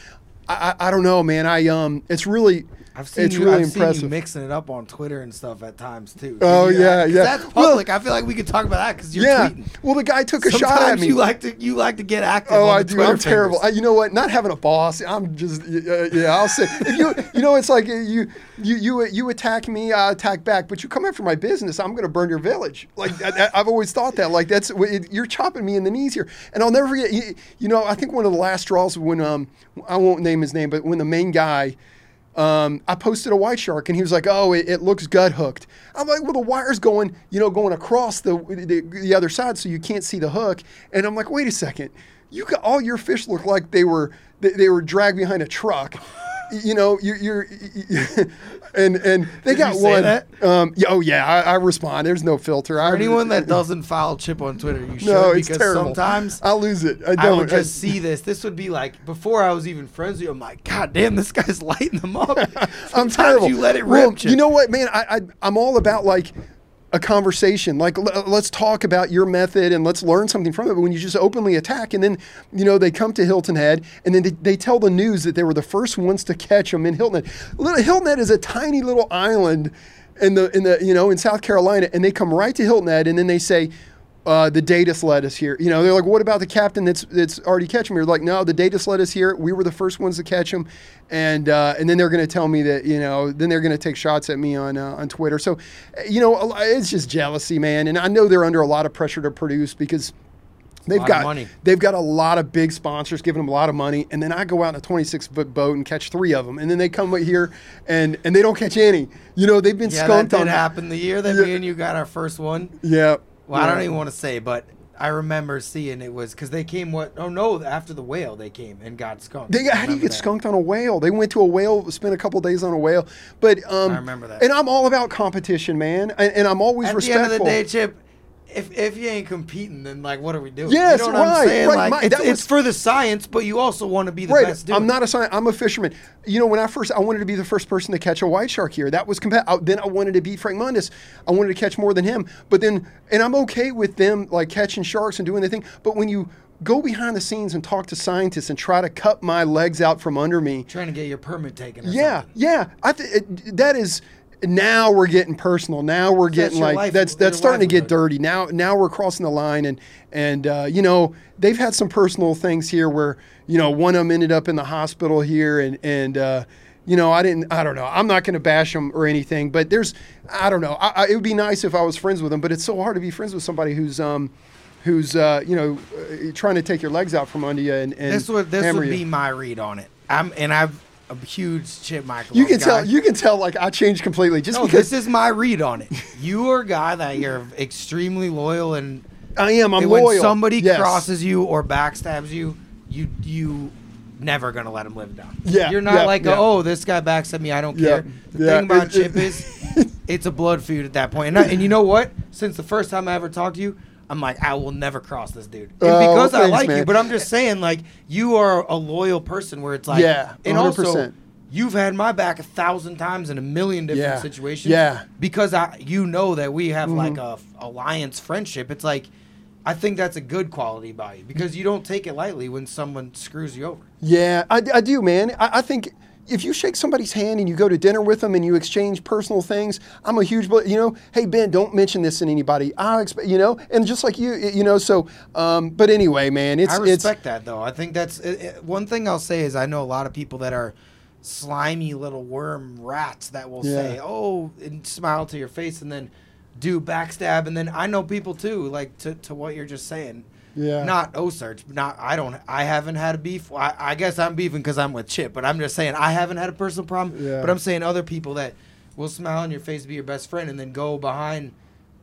I, I, I don't know, man. I um, it's really, I've seen it's you. really I've seen you mixing it up on Twitter and stuff at times too. Oh, You- yeah, yeah. That's Well- public. I feel like we could talk about that because you're yeah. tweeting. Well, the guy took a Sometimes shot at me. you like to you like to get active. Oh, I do. I'm terrible. I, you know what? Not having a boss. I'm just uh, yeah. I'll say if you you know it's like you you you you attack me, I attack back. But you come after my business, I'm going to burn your village. Like I, I've always thought that. Like that's it, you're chopping me in the knees here. And I'll never forget. You, you know, I think one of the last straws when um I won't name his name, but when the main guy. Um, I posted a white shark, and he was like, "Oh, it, it looks gut hooked." I'm like, "Well, the wire's going, you know, going across the, the the other side, so you can't see the hook." And I'm like, "Wait a second, you got all your fish look like they were they, they were dragged behind a truck. You know, you're, you're [laughs] and and they Did got one. Um, yeah, oh yeah, I, I respond. There's no filter. I, anyone that [laughs] doesn't follow Chip on Twitter, you should no, it's because terrible. sometimes I lose it. I I don't. would just see this. This would be like before I was even friends with you. I'm like, God damn, this guy's [laughs] lighting them up. I'm terrible. You let it Well, rip. Chip. You know what, man? I, I I'm all about like a conversation. Like let's talk about your method and let's learn something from it. But when you just openly attack, and then you know they come to Hilton Head, and then they, they tell the news that they were the first ones to catch them in Hilton Head. Little, Hilton Head is a tiny little island in the in the you know in South Carolina, and they come right to Hilton Head, and then they say. Uh, the Datus led us here. You know, they're like, "What about the captain that's that's already catching me?" They're like, "No, the Datus led us here. We were the first ones to catch him." And uh, and then they're going to tell me that you know, then they're going to take shots at me on uh, on Twitter. So, you know, it's just jealousy, man. And I know they're under a lot of pressure to produce because they've got money. they've got a lot of big sponsors giving them a lot of money. And then I go out in a 26 foot boat and catch three of them, and then they come here and and they don't catch any. You know, they've been yeah, that skunked did on. happen the year that Yeah. me and you got our first one. Yeah. Well, I don't even want to say, but I remember seeing it was because they came. What? Oh no! After the whale, they came and got skunked. They, how do you get that. skunked on a whale? They went to a whale, spent a couple days on a whale. But um, I remember that. And I'm all about competition, man. And, and I'm always At respectful. the end of the day, Chip, if if you ain't competing, then like, what are we doing? Yes, you know what right, I'm saying? right, Like, my- it's, was- it's for the science, but you also want to be the right. best. Doing I'm not a scientist. I'm a fisherman. You know, when I first, I wanted to be the first person to catch a white shark here. That was compa- I, Then I wanted to beat Frank Mundus. I wanted to catch more than him. But then, and I'm okay with them like catching sharks and doing the thing. But when you go behind the scenes and talk to scientists and try to cut my legs out from under me, trying to get your permit taken. Or Yeah, something. yeah. I th- it, that is now we're getting personal. Now we're getting like life- that's that's starting to get dirty. Now now we're crossing the line and and uh, you know they've had some personal things here where you know one of them ended up in the hospital here and and. Uh, you know, I didn't. I don't know. I'm not going to bash them or anything, but there's, I don't know. I, I, it would be nice if I was friends with them, but it's so hard to be friends with somebody who's, um, who's, uh, you know, uh, trying to take your legs out from under you and, and This would this would you. be my read on it. I'm and I'm a huge Chip Michalove. You can guy. tell. You can tell. Like I changed completely just No, because this is my read on it. You are a guy that you're extremely loyal, and I am. I'm when loyal. somebody Yes. crosses you or backstabs you, you you never gonna let him live down. Yeah, you're not yeah, like, yeah. oh, this guy backstabbed me. I don't Yeah, care. The thing about it- Chip it- is, [laughs] it's a blood feud at that point. And, I, and you know what? Since the first time I ever talked to you. I'm like, I will never cross this dude. And Oh, because I thanks, like you, but I'm just saying, like, you are a loyal person where it's like, Yeah, and also, you've had my back a thousand times in a million different Yeah, situations. yeah. Because I, you know that we have Mm-hmm. like a f- alliance friendship. It's like, I think that's a good quality about you because you don't take it lightly when someone screws you over. Yeah, I, I do, man. I, I think if you shake somebody's hand and you go to dinner with them and you exchange personal things, I'm a huge, you know. Hey Ben, don't mention this to anybody. I expect, you know, and just like you, you know. So, um, but anyway, man, it's I it's respect that though. I think that's it, it- one thing I'll say is I know a lot of people that are slimy little worm rats that will say, "Oh," and smile to your face and then do backstab and then I know people too like to, to what you're just saying. Yeah. Not O not I don't I haven't had a beef. I, I guess I'm beefing cuz I'm with Chip, but I'm just saying I haven't had a personal problem, Yeah. but I'm saying other people that will smile on your face be your best friend and then go behind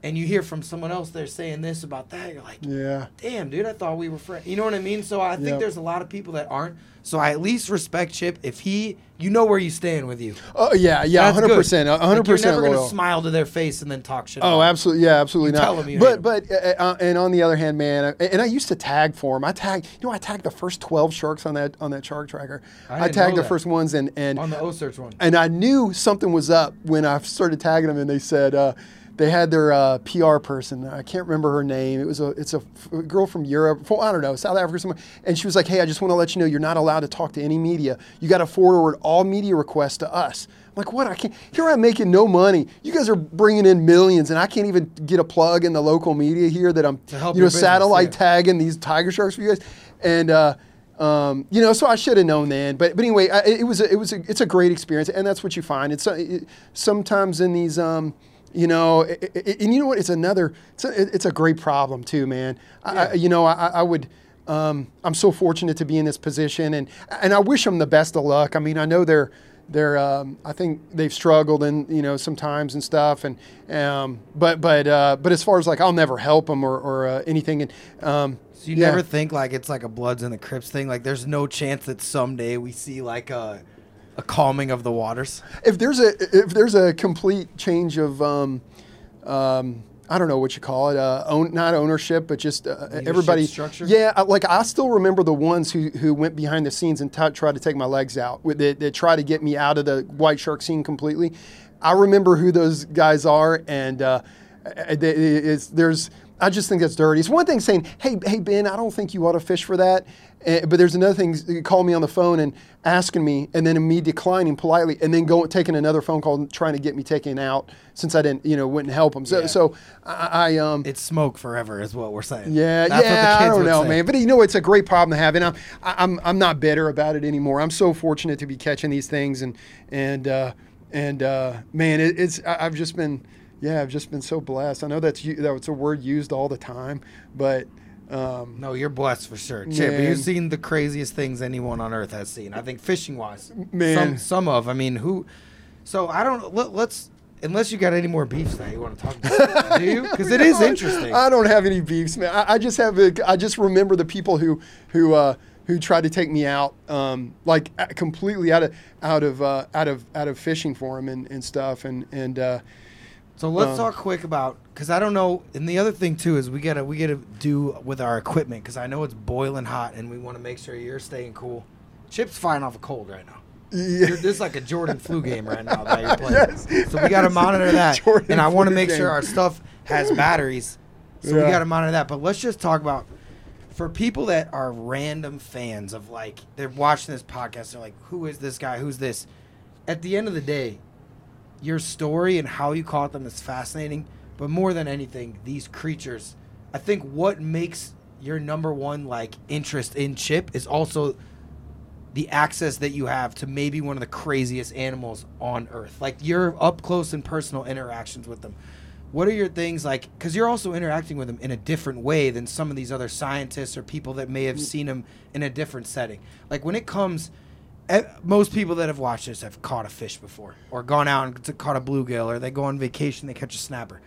and you hear from someone else they're saying this about that you're like yeah, damn, dude, I thought we were friends. You know what I mean? So I think Yep. there's a lot of people that aren't. So I at least respect Chip if he, you know where you stand with you. oh yeah, yeah, That's hundred good. percent, Like, hundred You're never loyal. gonna smile to their face and then talk shit. Oh, absolutely, yeah, absolutely You not. tell 'em you but but uh, uh, and on the other hand, man, I- and I used to tag for him. I tagged, you know, I tagged the first twelve sharks on that on that shark tracker. I I, tagged the that. first ones, and and on the OCEARCH one. and I knew something was up when I started tagging them, and they said uh, they had their uh, PR person. I can't remember her name. It was a it's a girl from Europe, I don't know, South Africa, or somewhere. And she was like, "Hey, I just want to let you know you're not allowed to talk to any media. You got to forward all media requests to us." I'm like, what? I can't. Here I'm making no money. You guys are bringing in millions, and I can't even get a plug in the local media here that I'm, you know, business, satellite yeah. tagging these tiger sharks for you guys. And uh, um, you know, so I should have known then. But but anyway, I, it was a, it was a, it's a great experience, and that's what you find. It's uh, it, sometimes in these. Um, you know, i- i- i- and you know what? It's another. It's a, it's a great problem too, man. I, I, you know, I, I would. Um, I'm so fortunate to be in this position, and and I wish them the best of luck. I mean, I know they're, they're um, I think they've struggled and you know sometimes and stuff and um, but but uh, but as far as like I'll never help them or, or uh, anything and um, So you yeah. never think like it's like a Bloods and the Crips thing. Like there's no chance that someday we see like a a calming of the waters. if there's a if there's a complete change of um, um, I don't know what you call it, uh, own, not ownership, but just uh, everybody. structure? Yeah, I- like I still remember the ones who, who went behind the scenes and t- tried to take my legs out. They, that tried to get me out of the white shark scene completely. I remember who those guys are, and uh, uh, it's, there's. I just think that's dirty. It's one thing saying, "Hey, hey, Ben, I don't think you ought to fish for that," Eh, but there's another thing. You call me on the phone and asking me, and then me declining politely, and then going taking another phone call and trying to get me taken out since I didn't, you know, wouldn't help them. So, Yeah. so I, I um, It's smoke forever, is what we're saying. yeah, That's yeah. I don't know, say. man. But you know, it's a great problem to have, and I'm I'm I'm not bitter about it anymore. I'm so fortunate to be catching these things, and and uh, and uh, man, it, it's I, I've just been yeah, I've just been so blessed. I know that's that's a word used all the time, but um, No, you're blessed for sure. Chip, Man. you've seen the craziest things anyone on earth has seen. I think fishing wise. Man. Some some of. I mean, who So I don't let, let's unless you got any more beefs that you want to talk about. [laughs] do you? Cuz it is interesting. I don't have any beefs, man. I, I just have a, I just remember the people who who uh, who tried to take me out, um, like completely out of out of uh, out of out of fishing for them and, and stuff, and and uh, So let's Um, talk quick about because I don't know. And the other thing too is we gotta we gotta do with our equipment because I know it's boiling hot and we want to make sure you're staying cool. Chip's fighting off a cold right now. yeah. You're, this is like a Jordan flu game right now that you're [laughs] playing. Yes. So we got to [laughs] monitor that, Jordan and I want to make game. sure our stuff has [laughs] batteries. So we got to monitor that. But let's just talk about for people that are random fans of like they're watching this podcast. They're like, "Who is this guy? Who's this?" At the end of the day, your story and how you caught them is fascinating. But more than anything, these creatures, I think what makes your number one like interest in Chip is also the access that you have to maybe one of the craziest animals on earth. Like your up close and personal interactions with them. What are your things like? Because you're also interacting with them in a different way than some of these other scientists or people that may have mm. seen them in a different setting. Like when it comes, Eh, most people that have watched this have caught a fish before, or gone out and caught a bluegill, or they go on vacation, they catch a snapper.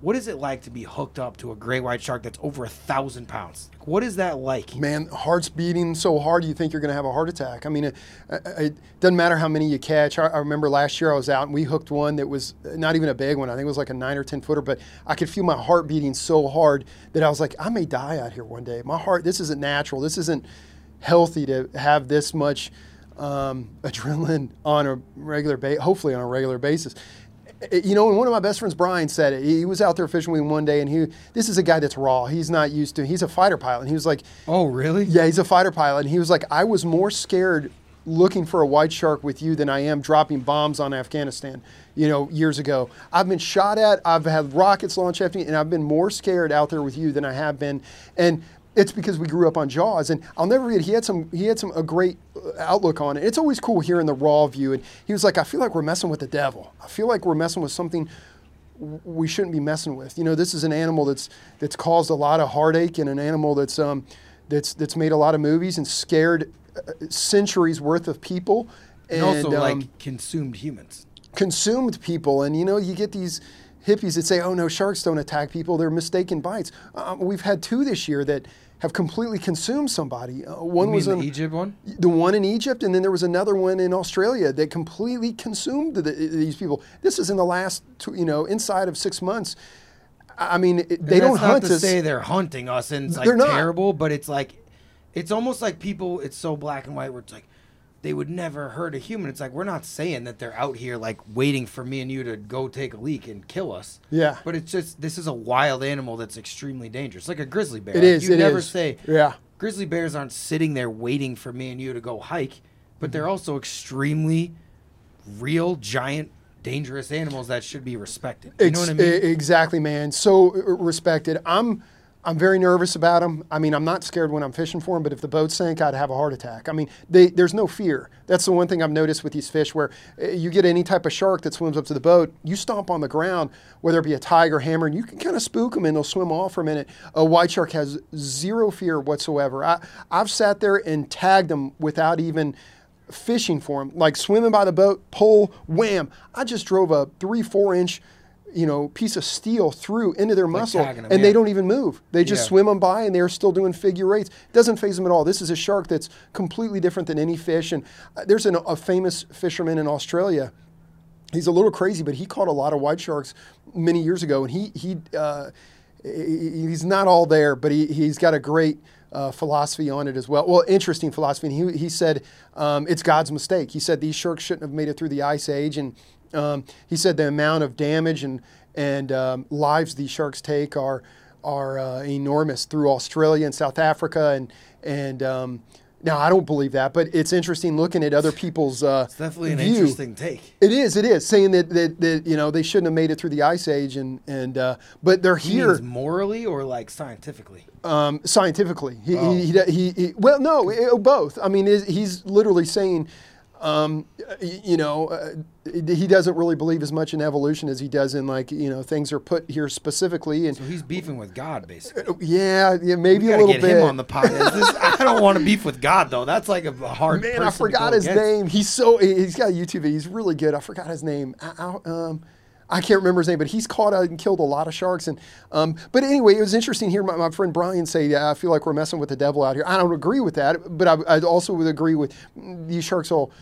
What is it like to be hooked up to a great white shark that's over a thousand pounds? What is that like? man, heart's beating so hard you think you're going to have a heart attack. I mean, it, uh, it doesn't matter how many you catch. I, I remember last year I was out and we hooked one that was uh, not even a big one. I think it was like a nine or ten footer, but I could feel my heart beating so hard that I was like, I may die out here one day. My heart, this isn't natural. This isn't healthy to have this much um, adrenaline on a regular base. Hopefully on a regular basis. You know, and one of my best friends, Brian, said it. He was out there fishing with him one day, and he, this is a guy that's raw. He's not used to. He's a fighter pilot, and he was like, Oh, really? yeah, he's a fighter pilot. And he was like, I was more scared looking for a white shark with you than I am dropping bombs on Afghanistan, you know, years ago. I've been shot at, I've had rockets launched at me, and I've been more scared out there with you than I have been. And it's because we grew up on Jaws, and I'll never forget. He had some. He had some a great uh, outlook on it. It's always cool hearing the raw view, and he was like, "I feel like we're messing with the devil. I feel like we're messing with something we shouldn't be messing with. You know, this is an animal that's that's caused a lot of heartache and an animal that's um, that's that's made a lot of movies and scared uh, centuries worth of people And, also um, like consumed humans. consumed people. And you know, you get these hippies that say, "Oh no, sharks don't attack people; they're mistaken bites." Um, we've had two this year that have completely consumed somebody. Uh, one was the Egypt one? the one in Egypt, and then there was another one in Australia that completely consumed the, these people. This is in the last, two, you know, inside of six months. I mean, it- they don't hunt to us. say they're hunting us and it's like They're not. terrible, but it's like it's almost like people it's so black and white where it's like they would never hurt a human. It's like we're not saying that they're out here like waiting for me and you to go take a leak and kill us. Yeah. But it's just this is a wild animal that's extremely dangerous. Like a grizzly bear. It is, You it never is. say Yeah. grizzly bears aren't sitting there waiting for me and you to go hike, but they're also extremely real, giant, dangerous animals that should be respected. You know what I mean? Exactly, man. So respected. I'm I'm very nervous about them. I mean, I'm not scared when I'm fishing for them, but if the boat sank, I'd have a heart attack. I mean, they, there's no fear. That's the one thing I've noticed with these fish where uh, you get any type of shark that swims up to the boat, you stomp on the ground, whether it be a tiger, hammer, and you can kind of spook them and they'll swim off for a minute. A white shark has zero fear whatsoever. I, I've sat there and tagged them without even fishing for them, like swimming by the boat, pull, wham. I just drove a three, four inch, you know, piece of steel through into their muscle, tagging 'em, and they don't even move. They just Yeah. swim them by, and they're still doing figure eights. Doesn't phase them at all. This is a shark that's completely different than any fish. And uh, there's an, a famous fisherman in Australia he's a little crazy, but he caught a lot of white sharks many years ago, and he he uh, he's not all there, but he he's got a great. Uh, philosophy on it as well. Well, interesting philosophy. And he, he said um, it's God's mistake. He said these sharks shouldn't have made it through the ice age, and um, he said the amount of damage and and um, lives these sharks take are are uh, enormous through Australia and South Africa, and and um, now I don't believe that, but it's interesting looking at other people's uh, It's definitely an view. interesting take. It is. It is saying that, that that you know they shouldn't have made it through the ice age, and and uh, but they're He here morally or like scientifically? um, scientifically. He, Oh. he, he, he, he- well, no, eh, both. I mean, he's literally saying, um, you know, uh, he doesn't really believe as much in evolution as he does in like you know things are put here specifically, and So he's beefing with God, basically. yeah, yeah, maybe a little get bit. him on the podcast. This- I don't want to beef with God though. That's like a hard. Man, I forgot go his against. name. He's so he's got a YouTube. He's really good. I forgot his name. I, I- um, I can't remember his name, but he's caught out and killed a lot of sharks. And um, but anyway, it was interesting to hear my, my friend Brian say, yeah, "I feel like we're messing with the devil out here." I don't agree with that, but I, I also would agree with these sharks all.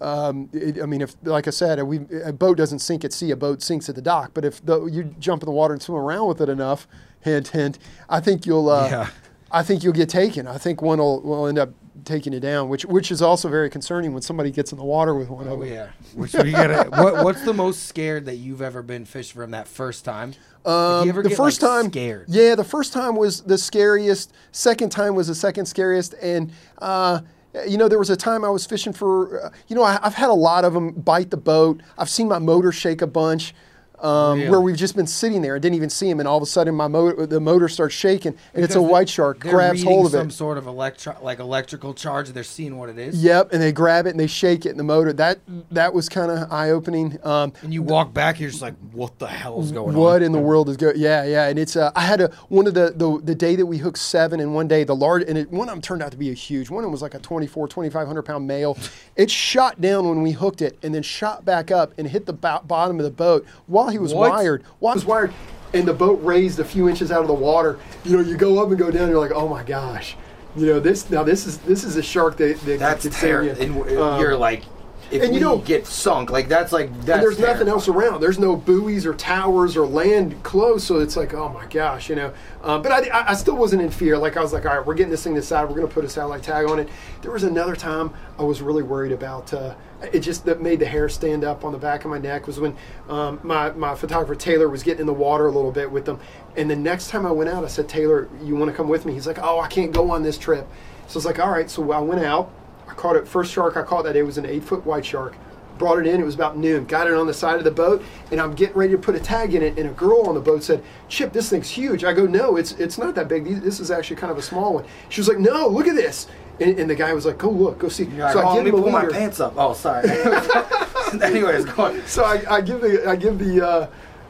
Um, it, I mean, if like I said, we, a boat doesn't sink at sea; a boat sinks at the dock. But if the, you jump in the water and swim around with it enough, hint, hint, I think you'll. Uh, Yeah. I think you'll get taken. I think one will, will end up taking it down, which which is also very concerning when somebody gets in the water with one of Oh them. yeah. Which we gotta. [laughs] What, what's the most scared that you've ever been fished from that first time? Um, the get, first like, time, scared. yeah, the first time was the scariest. Second time was the second scariest, and uh, you know there was a time I was fishing for. Uh, you know, I, I've had a lot of them bite the boat. I've seen my motor shake a bunch. Um, Really? Where we've just been sitting there and didn't even see him, and all of a sudden my motor, the motor starts shaking, and it's a white shark grabs hold of some it. Some sort of electro, like electrical charge. They're seeing what it is. Yep, and they grab it and they shake it in the motor. That that was kind of eye opening. Um, And you walk back, you're just like, what the hell's going what on? What in the world is going? Yeah, yeah. And it's uh, I had a one of the, the the day that we hooked seven, and one day the large and it, one of them turned out to be a huge. One of them was like a 24, 2500 pound male. It shot down when we hooked it, and then shot back up and hit the bo- bottom of the boat while he was What? wired. He was wired, and the boat raised a few inches out of the water. You know, you go up and go down. You're like, oh my gosh. You know this now. This is this is a shark that, that That's could save you. terrible. And Um, you're like, if and you don't- get sunk, like that's like that's and there's nothing else around. There's no buoys or towers or land close, so it's like, oh my gosh, you know. Um, but I, I, still wasn't in fear. Like I was like, all right, we're getting this thing decided. We're going to put a satellite tag on it. There was another time I was really worried about. Uh, it just that made the hair stand up on the back of my neck was when um, my my photographer Taylor was getting in the water a little bit with them. And the next time I went out, I said, Taylor, you want to come with me? He's like, oh, I can't go on this trip. So I was like, all right. So I went out. I caught it. First shark I caught that day was an eight foot white shark brought it in. It was about noon. Got it on the side of the boat, and I'm getting ready to put a tag in it. And a girl on the boat said, "Chip, this thing's huge." I go, "No, it's it's not that big. This is actually kind of a small one." She was like, "No, look at this." And, and the guy was like, "Go look, go see." You're like, so oh, I let me give him my pants up. Oh, sorry. [laughs] Anyways, go on. So I, I give the I give the uh,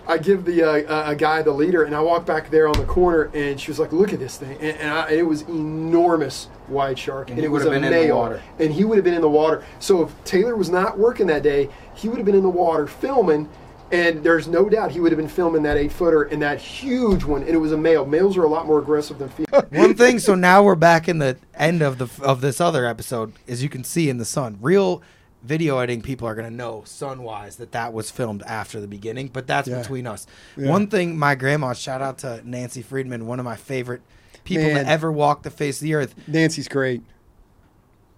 I give the uh, a guy the leader, and I walk back there on the corner, and she was like, "Look at this thing!" And, and I, it was enormous white shark, and, he it was would've a been in the male, water. and he would have been in the water. So if Taylor was not working that day, he would have been in the water filming. And there's no doubt he would have been filming that eight footer and that huge one, and it was a male. Males are a lot more aggressive than females. [laughs] One thing. So now we're back in the end of the of this other episode, as you can see in the sun. Real video editing people are gonna know sun wise that that was filmed after the beginning, but that's Yeah. between us. Yeah. One thing, my grandma. Shout out to Nancy Friedman, one of my favorite people Man. that ever walked the face of the earth. Nancy's great.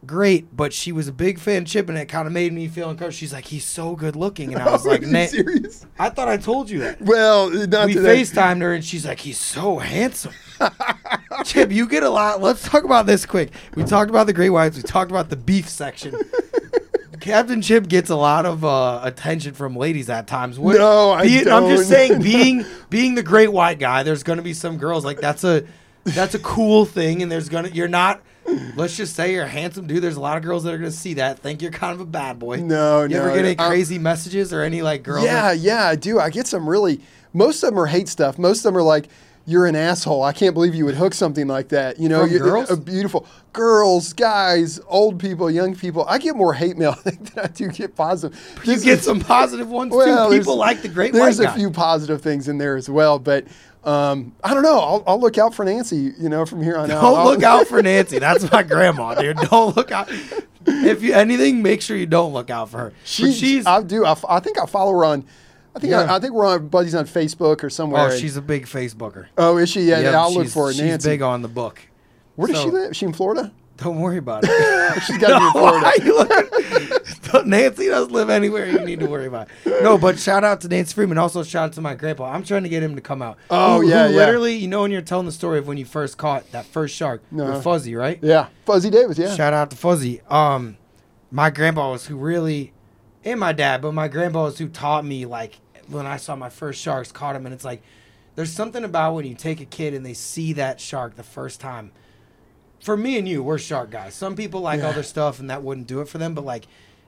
Great, but she was a big fan of Chip, and it kind of made me feel encouraged. She's like, he's so good looking, and I was [laughs] like, "Na- serious? I thought I told you that. Well, not we to FaceTimed her and she's like, he's so handsome. [laughs] Chip, you get a lot. Let's talk about this quick. We talked about the great whites. We talked about the beef section. [laughs] Captain Chip gets a lot of uh, attention from ladies at times. What, No, I be- I'm just saying, being [laughs] being the great white guy, there's gonna be some girls like that's a that's a cool thing, and there's gonna you're not. Let's just say you're a handsome dude. There's a lot of girls that are gonna see that, think you're kind of a bad boy. No, you no, ever get any I'm- crazy messages or any like girls? Yeah, yeah, I do. I get some really. Most of them are hate stuff. Most of them are like, you're an asshole. I can't believe you would hook something like that. You know, From you- girls? a beautiful girls, guys, old people, young people. I get more hate mail [laughs] than I do get positive. You This get is- some positive ones well, too. People like the great ones. There's a guy. few positive things in there as well, but um, I don't know. I'll, I'll look out for Nancy. You know, from here on out. Don't look out for Nancy. [laughs] That's my grandma, dude. Don't look out. If you anything, make sure you don't look out for her. She's, she's I do. I, f- I think I follow her on. I think Yeah. I, I think we're on buddies on Facebook or somewhere. oh, and- she's a big Facebooker. oh, is she? Yeah, Yep, I'll look for her. She's Nancy. big on the book. Where does she live? Is she in Florida? Don't worry about [laughs] it. She's got to be in [laughs] Florida. Why are you? Nancy doesn't live anywhere you need to worry about. No, but shout out to Nancy Freeman. Also, shout out to my grandpa. I'm trying to get him to come out. Oh, Who- yeah, who yeah. Literally, you know, when you're telling the story of when you first caught that first shark Uh-huh. with Fuzzy, right? Yeah, Fuzzy Davis. Yeah. Shout out to Fuzzy. Um, my grandpa was who really, and my dad, but my grandpa was who taught me like when I saw my first sharks, caught him, and it's like there's something about when you take a kid and they see that shark the first time. For me and you, we're shark guys. Some people like Yeah. other stuff and that wouldn't do it for them, but like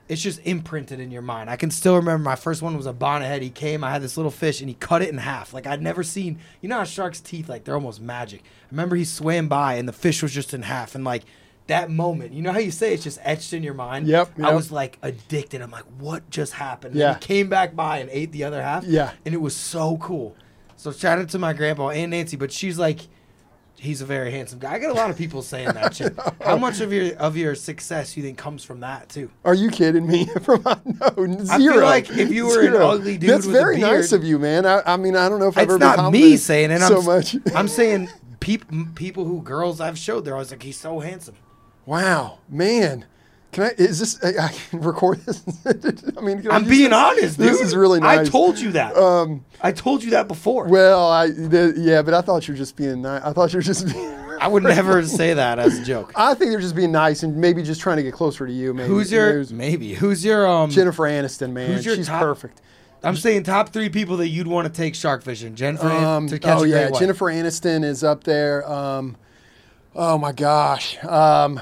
it's just imprinted in your mind. I can still remember my first one was a bonnethead. He came, I had this little fish, and he cut it in half. Like I'd never seen. You know how sharks' teeth like they're almost magic. I remember he swam by and the fish was just in half, and like that moment, you know how you say it's just etched in your mind. Yep, I was like addicted. I'm like, what just happened? Yeah. And he came back by and ate the other half. Yeah. And it was so cool. So shout out to my grandpa and Nancy, but she's like. He's a very handsome guy. I get a lot of people saying that [laughs] shit. How much of your of your success you think comes from that too? Are you kidding me? [laughs] From no, zero. I feel like if you were an ugly dude that's very nice of you, man. I, I mean, I don't know if I've ever been not me saying it. so I'm, much. I'm saying people people who girls I've showed they're always like he's so handsome. Wow, man. Can I? Is this? I, I can record this. [laughs] I mean, I I'm being this? honest, dude. This is really nice. I told you that. Um, I told you that before. well, I the, yeah, but I thought you were just being nice. I thought you were just. [laughs] I would never say that as a joke. [laughs] I think they're just being nice and maybe just trying to get closer to you. Maybe. Who's your Who's- maybe? Who's your um? Jennifer Aniston, man. Who's your She's top- perfect. I'm saying top three people that you'd want to take shark fishing. Jennifer Um, to catch oh yeah. Jennifer Aniston is up there. Um, oh my gosh, um,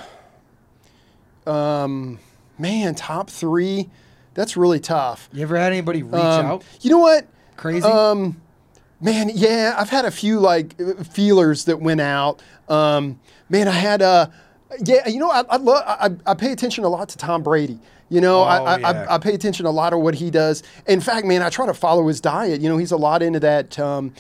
um, man, top three. That's really tough. You ever had anybody reach Um, out? You know what? Crazy. Um, man, yeah, I've had a few like feelers that went out. Um, man, I had a. Yeah, you know, I, I love. I, I pay attention a lot to Tom Brady. You know, I, Oh, I, yeah. I, I pay attention a lot of what he does. In fact, man, I try to follow his diet. You know, he's a lot into that um,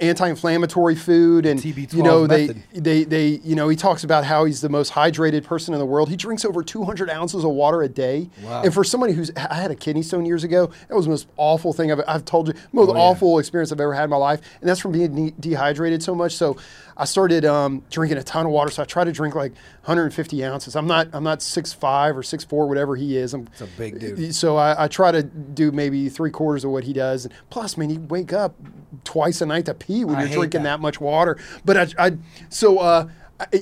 anti-inflammatory food, and you know, they, method. they, they, you know, he talks about how he's the most hydrated person in the world. He drinks over 200 ounces of water a day. Wow. And for somebody who's, I had a kidney stone years ago. That was the most awful thing I've, I've told you, most Oh, yeah. awful experience I've ever had in my life, and that's from being de- dehydrated so much. So I started um, drinking a ton of water. So I try to drink like 150 ounces. I'm not, I'm not six five or six four, whatever he is. I'm, It's a big dude. So I, I try to do maybe three quarters of what he does. And plus, man, you wake up twice a night to pee when I you're drinking that. that. much water. But I, I so uh,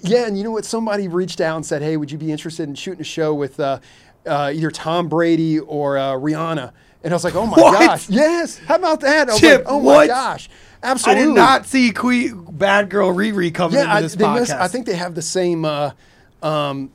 yeah, and you know what? Somebody reached out and said, "Hey, would you be interested in shooting a show with uh, uh, either Tom Brady or uh, Rihanna?" And I was like, "Oh my [laughs] What? gosh, yes! How about that?" I was Chip, like, "Oh what? my gosh, I did not see Queen Bad Girl Riri coming yeah, I, into this they podcast. must, I think they have the same. Uh, um,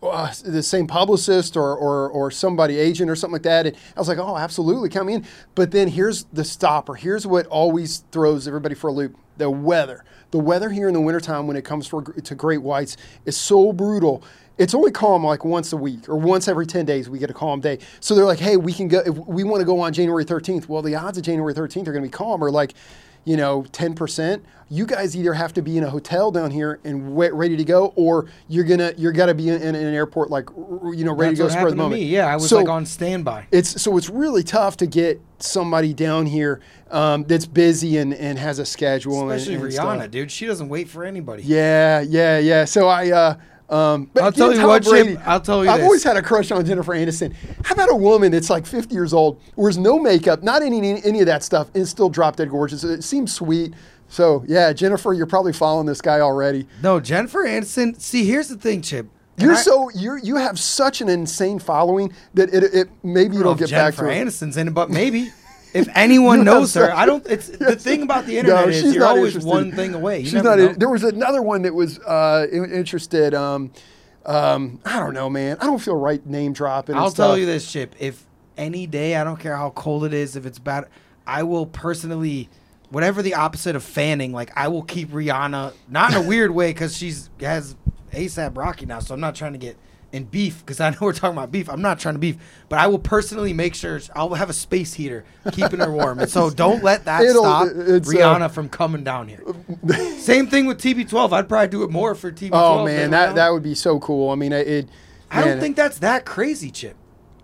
uh, the same publicist or, or or somebody agent or something like that. And I was like, oh, absolutely, come in. But then here's the stopper. Here's what always throws everybody for a loop: the weather. The weather here in the wintertime when it comes for, to great whites is so brutal. It's only calm like once a week or once every 10 days we get a calm day. So they're like, hey, we can go, if we want to go on January 13th. Well, the odds of January 13th are going to be calm are like, you know, 10%. You guys either have to be in a hotel down here and wait, ready to go, or you're gonna you're gotta be in, in an airport like r- you know ready That's to go spur the moment. me. Yeah, I was So like on standby. It's so it's really tough to get somebody down here um, that's busy and, and has a schedule. Especially and, and Rihanna, stuff. dude. She doesn't wait for anybody. Yeah, yeah, yeah. So I. Uh, um, but I'll tell you Tom what, Chip, Brady, I'll tell you I've this. always had a crush on Jennifer Aniston. How about a woman that's like 50 years old, wears no makeup, not any any of that stuff, and still drop dead gorgeous? It seems sweet. So yeah, Jennifer, you're probably following this guy already. No, Jennifer Aniston. See, here's the thing, Chip. You're I- so you you have such an insane following that it, it maybe it'll get back to it. Aniston's in it, but maybe if anyone [laughs] knows her, I don't. It's [laughs] the thing about the No, internet is you're always interested. one thing away. You she's not. know. there was another one that was uh, interested. Um, um, I don't know, man. I don't feel right name dropping. I'll tell stuff. you this, Chip. If any day, I don't care how cold it is, if it's bad, I will personally whatever the opposite of fanning. Like I will keep Rihanna not in a weird way because she's has ASAP Rocky now, so I'm not trying to get in beef because I know we're talking about beef. I'm not trying to beef, but I will personally make sure I'll have a space heater keeping her warm, and so [laughs] don't let that It'll- stop uh, Rihanna from coming down here. [laughs] Same thing with TB12. I'd probably do it more for TB12. Oh man, that that would be so cool. I mean, it. it I don't think that's that crazy, Chip.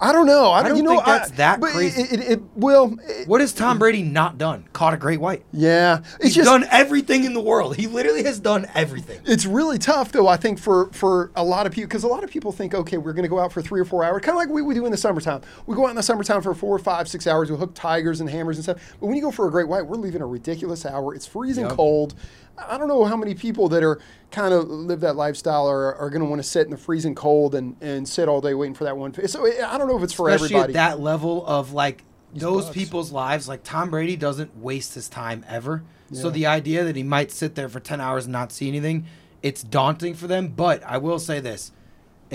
I don't know. I, don't you know, think that's that crazy. It, it, it will. it- What has Tom Brady not done? Caught a great white. yeah, it's He's just done everything in the world. He literally has done everything. it's really tough though. I think for for a lot of people because a lot of people think, okay, we're going to go out for three or four hours, kind of like we would do in the summertime. We go out in the summertime for four or four, five, six hours. We hook tigers and hammers and stuff. But when you go for a great white, we're leaving a ridiculous hour. It's freezing Yep. cold. I don't know how many people that are kind of live that lifestyle are, are going to want to sit in the freezing cold and, and sit all day waiting for that one. So eh, I don't know if it's for Especially everybody. at that level of like those bucks. people's lives. Like Tom Brady doesn't waste his time ever. So the idea that he might sit there for 10 hours and not see anything, it's daunting for them. But I will say this.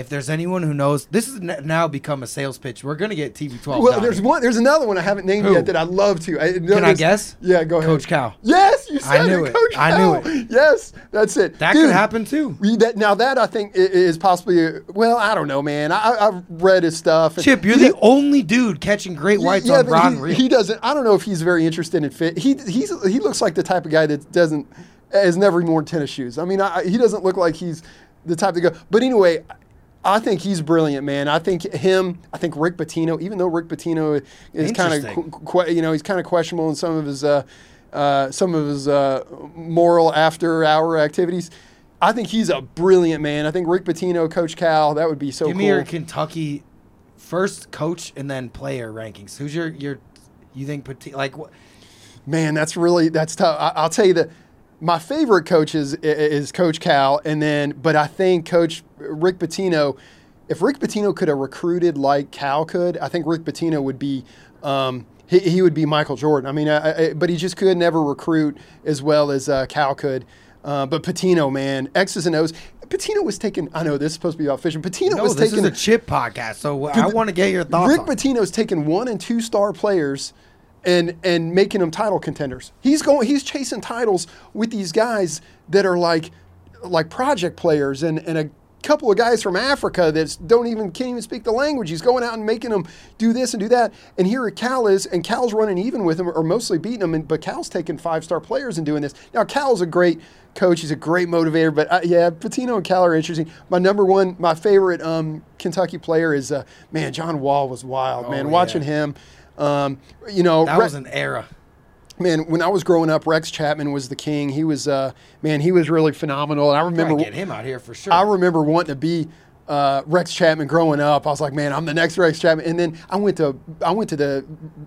If there's anyone who knows, this has now become a sales pitch. We're going to get TB12. Well, there's one. There's another one I haven't named Who? yet that I'd love to. I, Can I guess? Yeah, go ahead. Coach Cal. Yes, you said I knew it, it. Coach I knew Cal. Yes, that's it. That Dude, could happen too. we- That, now that I think is possibly a- well, I don't know, man. I, I've read his stuff. and Chip, you're he- the only dude catching great whites yeah, on Rod he, he doesn't. I don't know if he's very interested in fit. He he's he looks like the type of guy that doesn't has never worn tennis shoes. I mean, I, he doesn't look like he's the type to go. But anyway. I think he's brilliant, man. I think him. I think Rick Pitino. Even though Rick Pitino is kind of, Interesting. qu- qu- you know, he's kind of questionable in some of his, uh, uh, some of his uh, moral after-hour activities. I think he's a brilliant man. I think Rick Pitino, Coach Cal, that would be so Give cool. me your Kentucky first coach and then player rankings. Who's your your you think Pati- like what? Man, that's really that's tough. I, I'll tell you that my favorite coach is, is Coach Cal, and then but I think Coach Rick Pitino. If Rick Pitino could have recruited like Cal could, I think Rick Pitino would be. Um, he, he would be Michael Jordan. I mean, I, I, but he just could never recruit as well as uh, Cal could. Uh, but Pitino, man, X's and O's. Pitino was taking. I know this is supposed to be about fishing. Pitino No, was this taking is a chip podcast, so I want to get your thoughts. Rick. Pitino's taking one and two star players and and making them title contenders. He's going he's chasing titles with these guys that are like like project players and, and a couple of guys from Africa that don't even can't even speak the language. He's going out and making them do this and do that. And here Cal is and Cal's running even with him or mostly beating them. And, but Cal's taking five star players and doing this. Now Cal's a great coach. He's a great motivator. But uh, yeah, Pitino and Cal are interesting. My number one, my favorite um, Kentucky player is uh, man John Wall was wild man. Oh, Watching him. Um, you know, That Re- was an era. man, when I was growing up, Rex Chapman was the king. He was, uh, man, he was really phenomenal. And I remember, get him out here for sure. I remember wanting to be uh, Rex Chapman growing up. I was like, man, I'm the next Rex Chapman. And then I went to, I went to the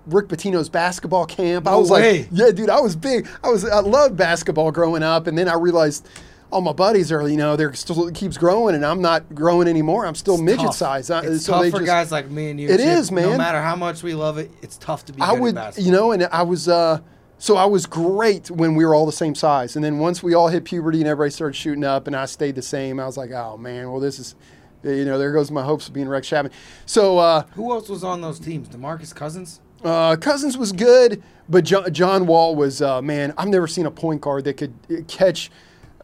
Rick Pitino's basketball camp. I was way. like, yeah, dude, I was big. I was, I loved basketball growing up. And then I realized. All my buddies are, you know, they're still it keeps growing, and I'm not growing anymore. I'm still midget tough. size. I- It's so tough for just- guys like me and you. It Chip. is, No matter how much we love it, it's tough to be I good would, you know, and I was, uh, so I was great when we were all the same size. And then once we all hit puberty and everybody started shooting up and I stayed the same, I was like, oh man, well, this is, you know, there goes my hopes of being Rex Chapman. So, uh, Who else was on those teams? Demarcus Cousins. uh, Cousins was good, but John, John Wall was, uh, man, I've never seen a point guard that could uh, catch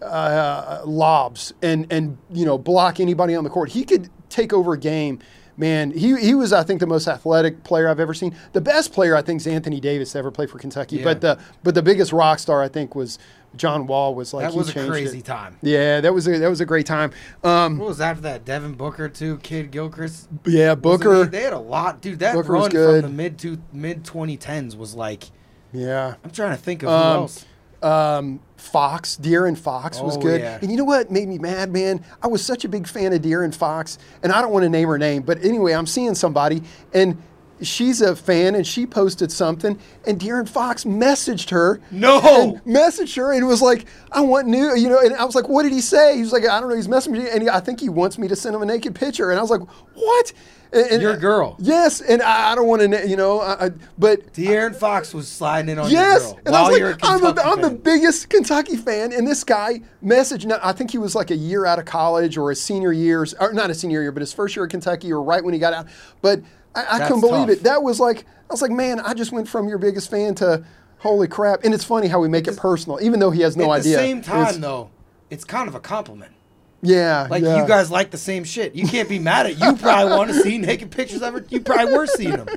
uh, lobs and, and, you know, block anybody on the court. He could take over a game. Man, he, he was, I think, the most athletic player I've ever seen. The best player, I think, is Anthony Davis to ever play for Kentucky. Yeah. But the but the biggest rock star, I think, was John Wall. Was like That he was a crazy it. time. Yeah, that was a that was a great time. Um, What was after that? Devin Booker too. Kidd-Gilchrist. yeah, Booker. he- They had a lot, dude. That Booker run from the mid to mid 2010s was like. Yeah. I'm trying to think of who Um, else. Um, Fox, De'Aaron Fox was Oh, good. yeah. And you know what made me mad, man? I was such a big fan of De'Aaron Fox, and I don't want to name her name, but anyway, I'm seeing somebody, and she's a fan, and she posted something, and De'Aaron Fox messaged her. No! And messaged her, and was like, I want new, you know, and I was like, what did he say? He was like, I don't know, he's messaging me, and he, I think he wants me to send him a naked picture. And I was like, what? And, Your girl. Yes, and I, I don't want to, you know, I, I, but De'Aaron Fox was sliding in on Yes, your girl and I was like, I'm, a, I'm the biggest Kentucky fan, and this guy messaged. Now, I think he was like a year out of college or a senior years, or not a senior year, but his first year at Kentucky, or right when he got out. But I, I couldn't believe tough. it. That was like, I was like, man, I just went from your biggest fan to Holy crap! And it's funny how we make it personal, even though he has no At idea. the same time, though, it's kind of a compliment. Yeah, Like yeah. you guys like the same shit. You can't be mad at. You probably want to [laughs] see naked pictures of her. You probably were seeing them.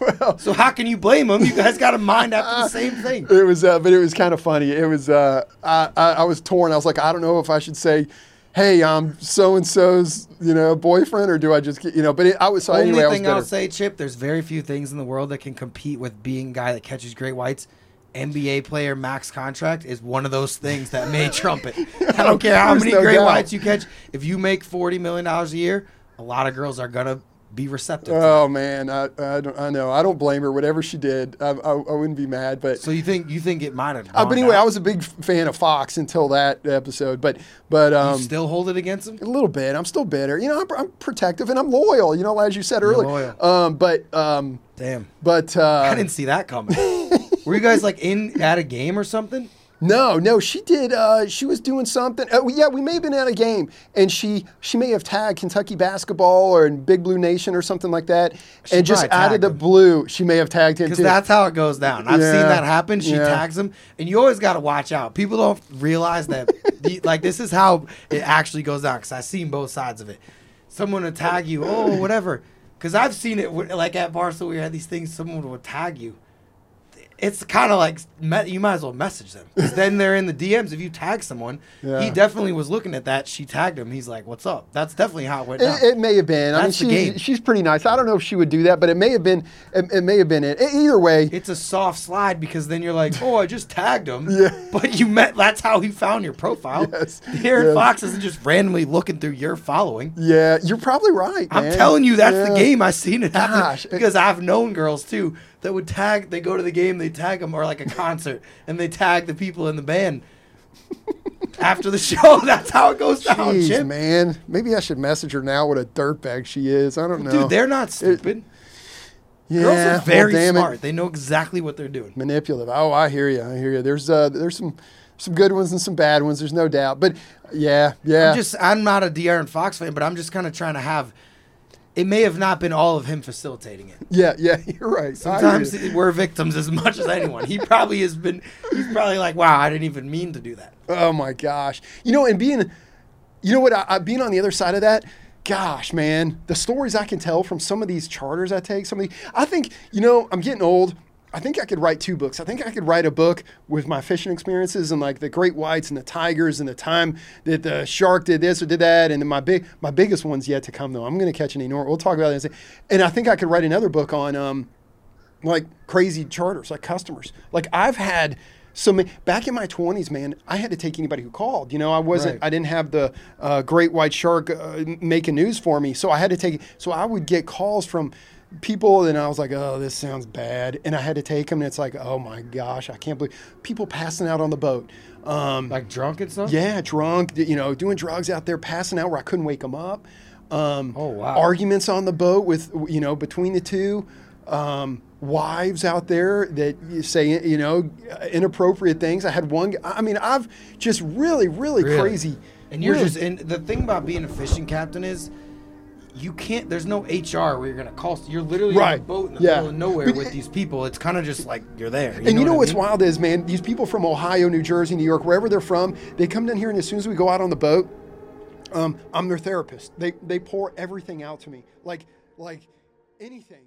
[laughs] well, so how can you blame them? You guys got a mind after the same [laughs] thing. It was, uh, but it was kind of funny. It was, uh, I, I, I was torn. I was like, I don't know if I should say, "Hey, I'm so and so's, you know, boyfriend," or do I just, get, you know? But it, I was so Only anyway. I was thing I'll say, Chip, there's very few things in the world that can compete with being a guy that catches great whites. NBA player max contract is one of those things that may [laughs] trump it. I don't care how many no great doubt. whites you catch. If you make forty million dollars a year, a lot of girls are gonna be receptive. Oh man, I, I, don't, I know. I don't blame her. Whatever she did, I, I, I wouldn't be mad. But So you think you think it might have? Uh, but anyway, down? I was a big fan of Fox until that episode. But but um, You still hold it against him. a little bit. I'm still bitter. You know, I'm, I'm protective and I'm loyal. You know, as you said earlier. Um, but um, Damn, but uh, I didn't see that coming. [laughs] Were you guys like in at a game or something? no, no, she did. Uh, she was doing something. Uh, yeah, we may have been at a game, and she she may have tagged Kentucky basketball or in Big Blue Nation or something like that, She and just probably added the him. blue. She may have tagged him Because that's how it goes down. I've seen that happen. She yeah. tags him, and you always got to watch out. People don't realize that, [laughs] the, like, this is how it actually goes down. Because I've seen both sides of it. Someone would tag you, oh, whatever. Because I've seen it, like at Barcelona, we had these things. Someone would tag you. It's kind of like me- you might as well message them. then they're in the DMs. If you tag someone, Yeah. he definitely was looking at that. She tagged him. He's like, "What's up?" That's definitely how it went. It, it may have been. I mean, That's the game. she's, she's pretty nice. I don't know if she would do that, but it may have been. It, it may have been it. Either way, it's a soft slide because then you're like, oh, I just tagged him. [laughs] Yeah. But you met. That's how he found your profile. Yes, Aaron yes. Fox isn't just randomly looking through your following. yeah, you're probably right. I'm telling you, that's the game. I've seen it happen Gosh, it- because I've known girls too that would tag. They go to the game, they tag them, or like a concert, and they tag the people in the band after the show. [laughs] That's how it goes down, Jeez, Chip. man. Maybe I should message her now. What a dirtbag she is. I don't know. Dude, they're not stupid. yeah, Girls are well, very it. smart. They know exactly what they're doing. manipulative. Oh, I hear you. I hear you. There's uh, there's some some good ones and some bad ones. There's no doubt. But yeah, yeah. I'm just I'm not a De'Aaron Fox fan, but I'm just kind of trying to have. It may have not been all of him facilitating it. yeah, yeah. [laughs] You're right. Sometimes we're victims as much as anyone. He probably has been. He's probably like, "Wow, I didn't even mean to do that." Oh my gosh. You know, and being, you know what? I, I being on the other side of that. Gosh, man, the stories I can tell from some of these charters I take, some of the, I think, you know, I'm getting old. I think I could write two books. I think I could write a book with my fishing experiences and like the great whites and the tigers and the time that the shark did this or did that. And then my big, my biggest one's yet to come though. I'm going to catch an enormous. We'll talk about that. in a sec. And I think I could write another book on um, like crazy charters, like customers. Like I've had so many back in my 20s, man. I had to take anybody who called. You know, I wasn't. Right. I didn't have the uh, great white shark uh, making news for me, so I had to take. So I would get calls from people, and I was like, "Oh, this sounds bad," and I had to take them. And it's like, "Oh my gosh, I can't believe people passing out on the boat." Um, Like drunk and stuff. yeah, drunk, you know, doing drugs out there, passing out where I couldn't wake them up. Um, Oh, wow. Arguments on the boat with, you know, between the two. Um, wives out there that say, you know, inappropriate things. I had one, I mean, I've just really, really, Really? crazy. And you're really- just and the thing about being a fishing captain is you can't there's no HR where you're gonna call you're literally on a boat in the Yeah. middle of nowhere with [laughs] these people. It's kind of just like you're there. and you know what what's mean? wild is, man, these people from Ohio, New Jersey, New York, wherever they're from, they come down here, and as soon as we go out on the boat, um, I'm their therapist. They they pour everything out to me, like like anything.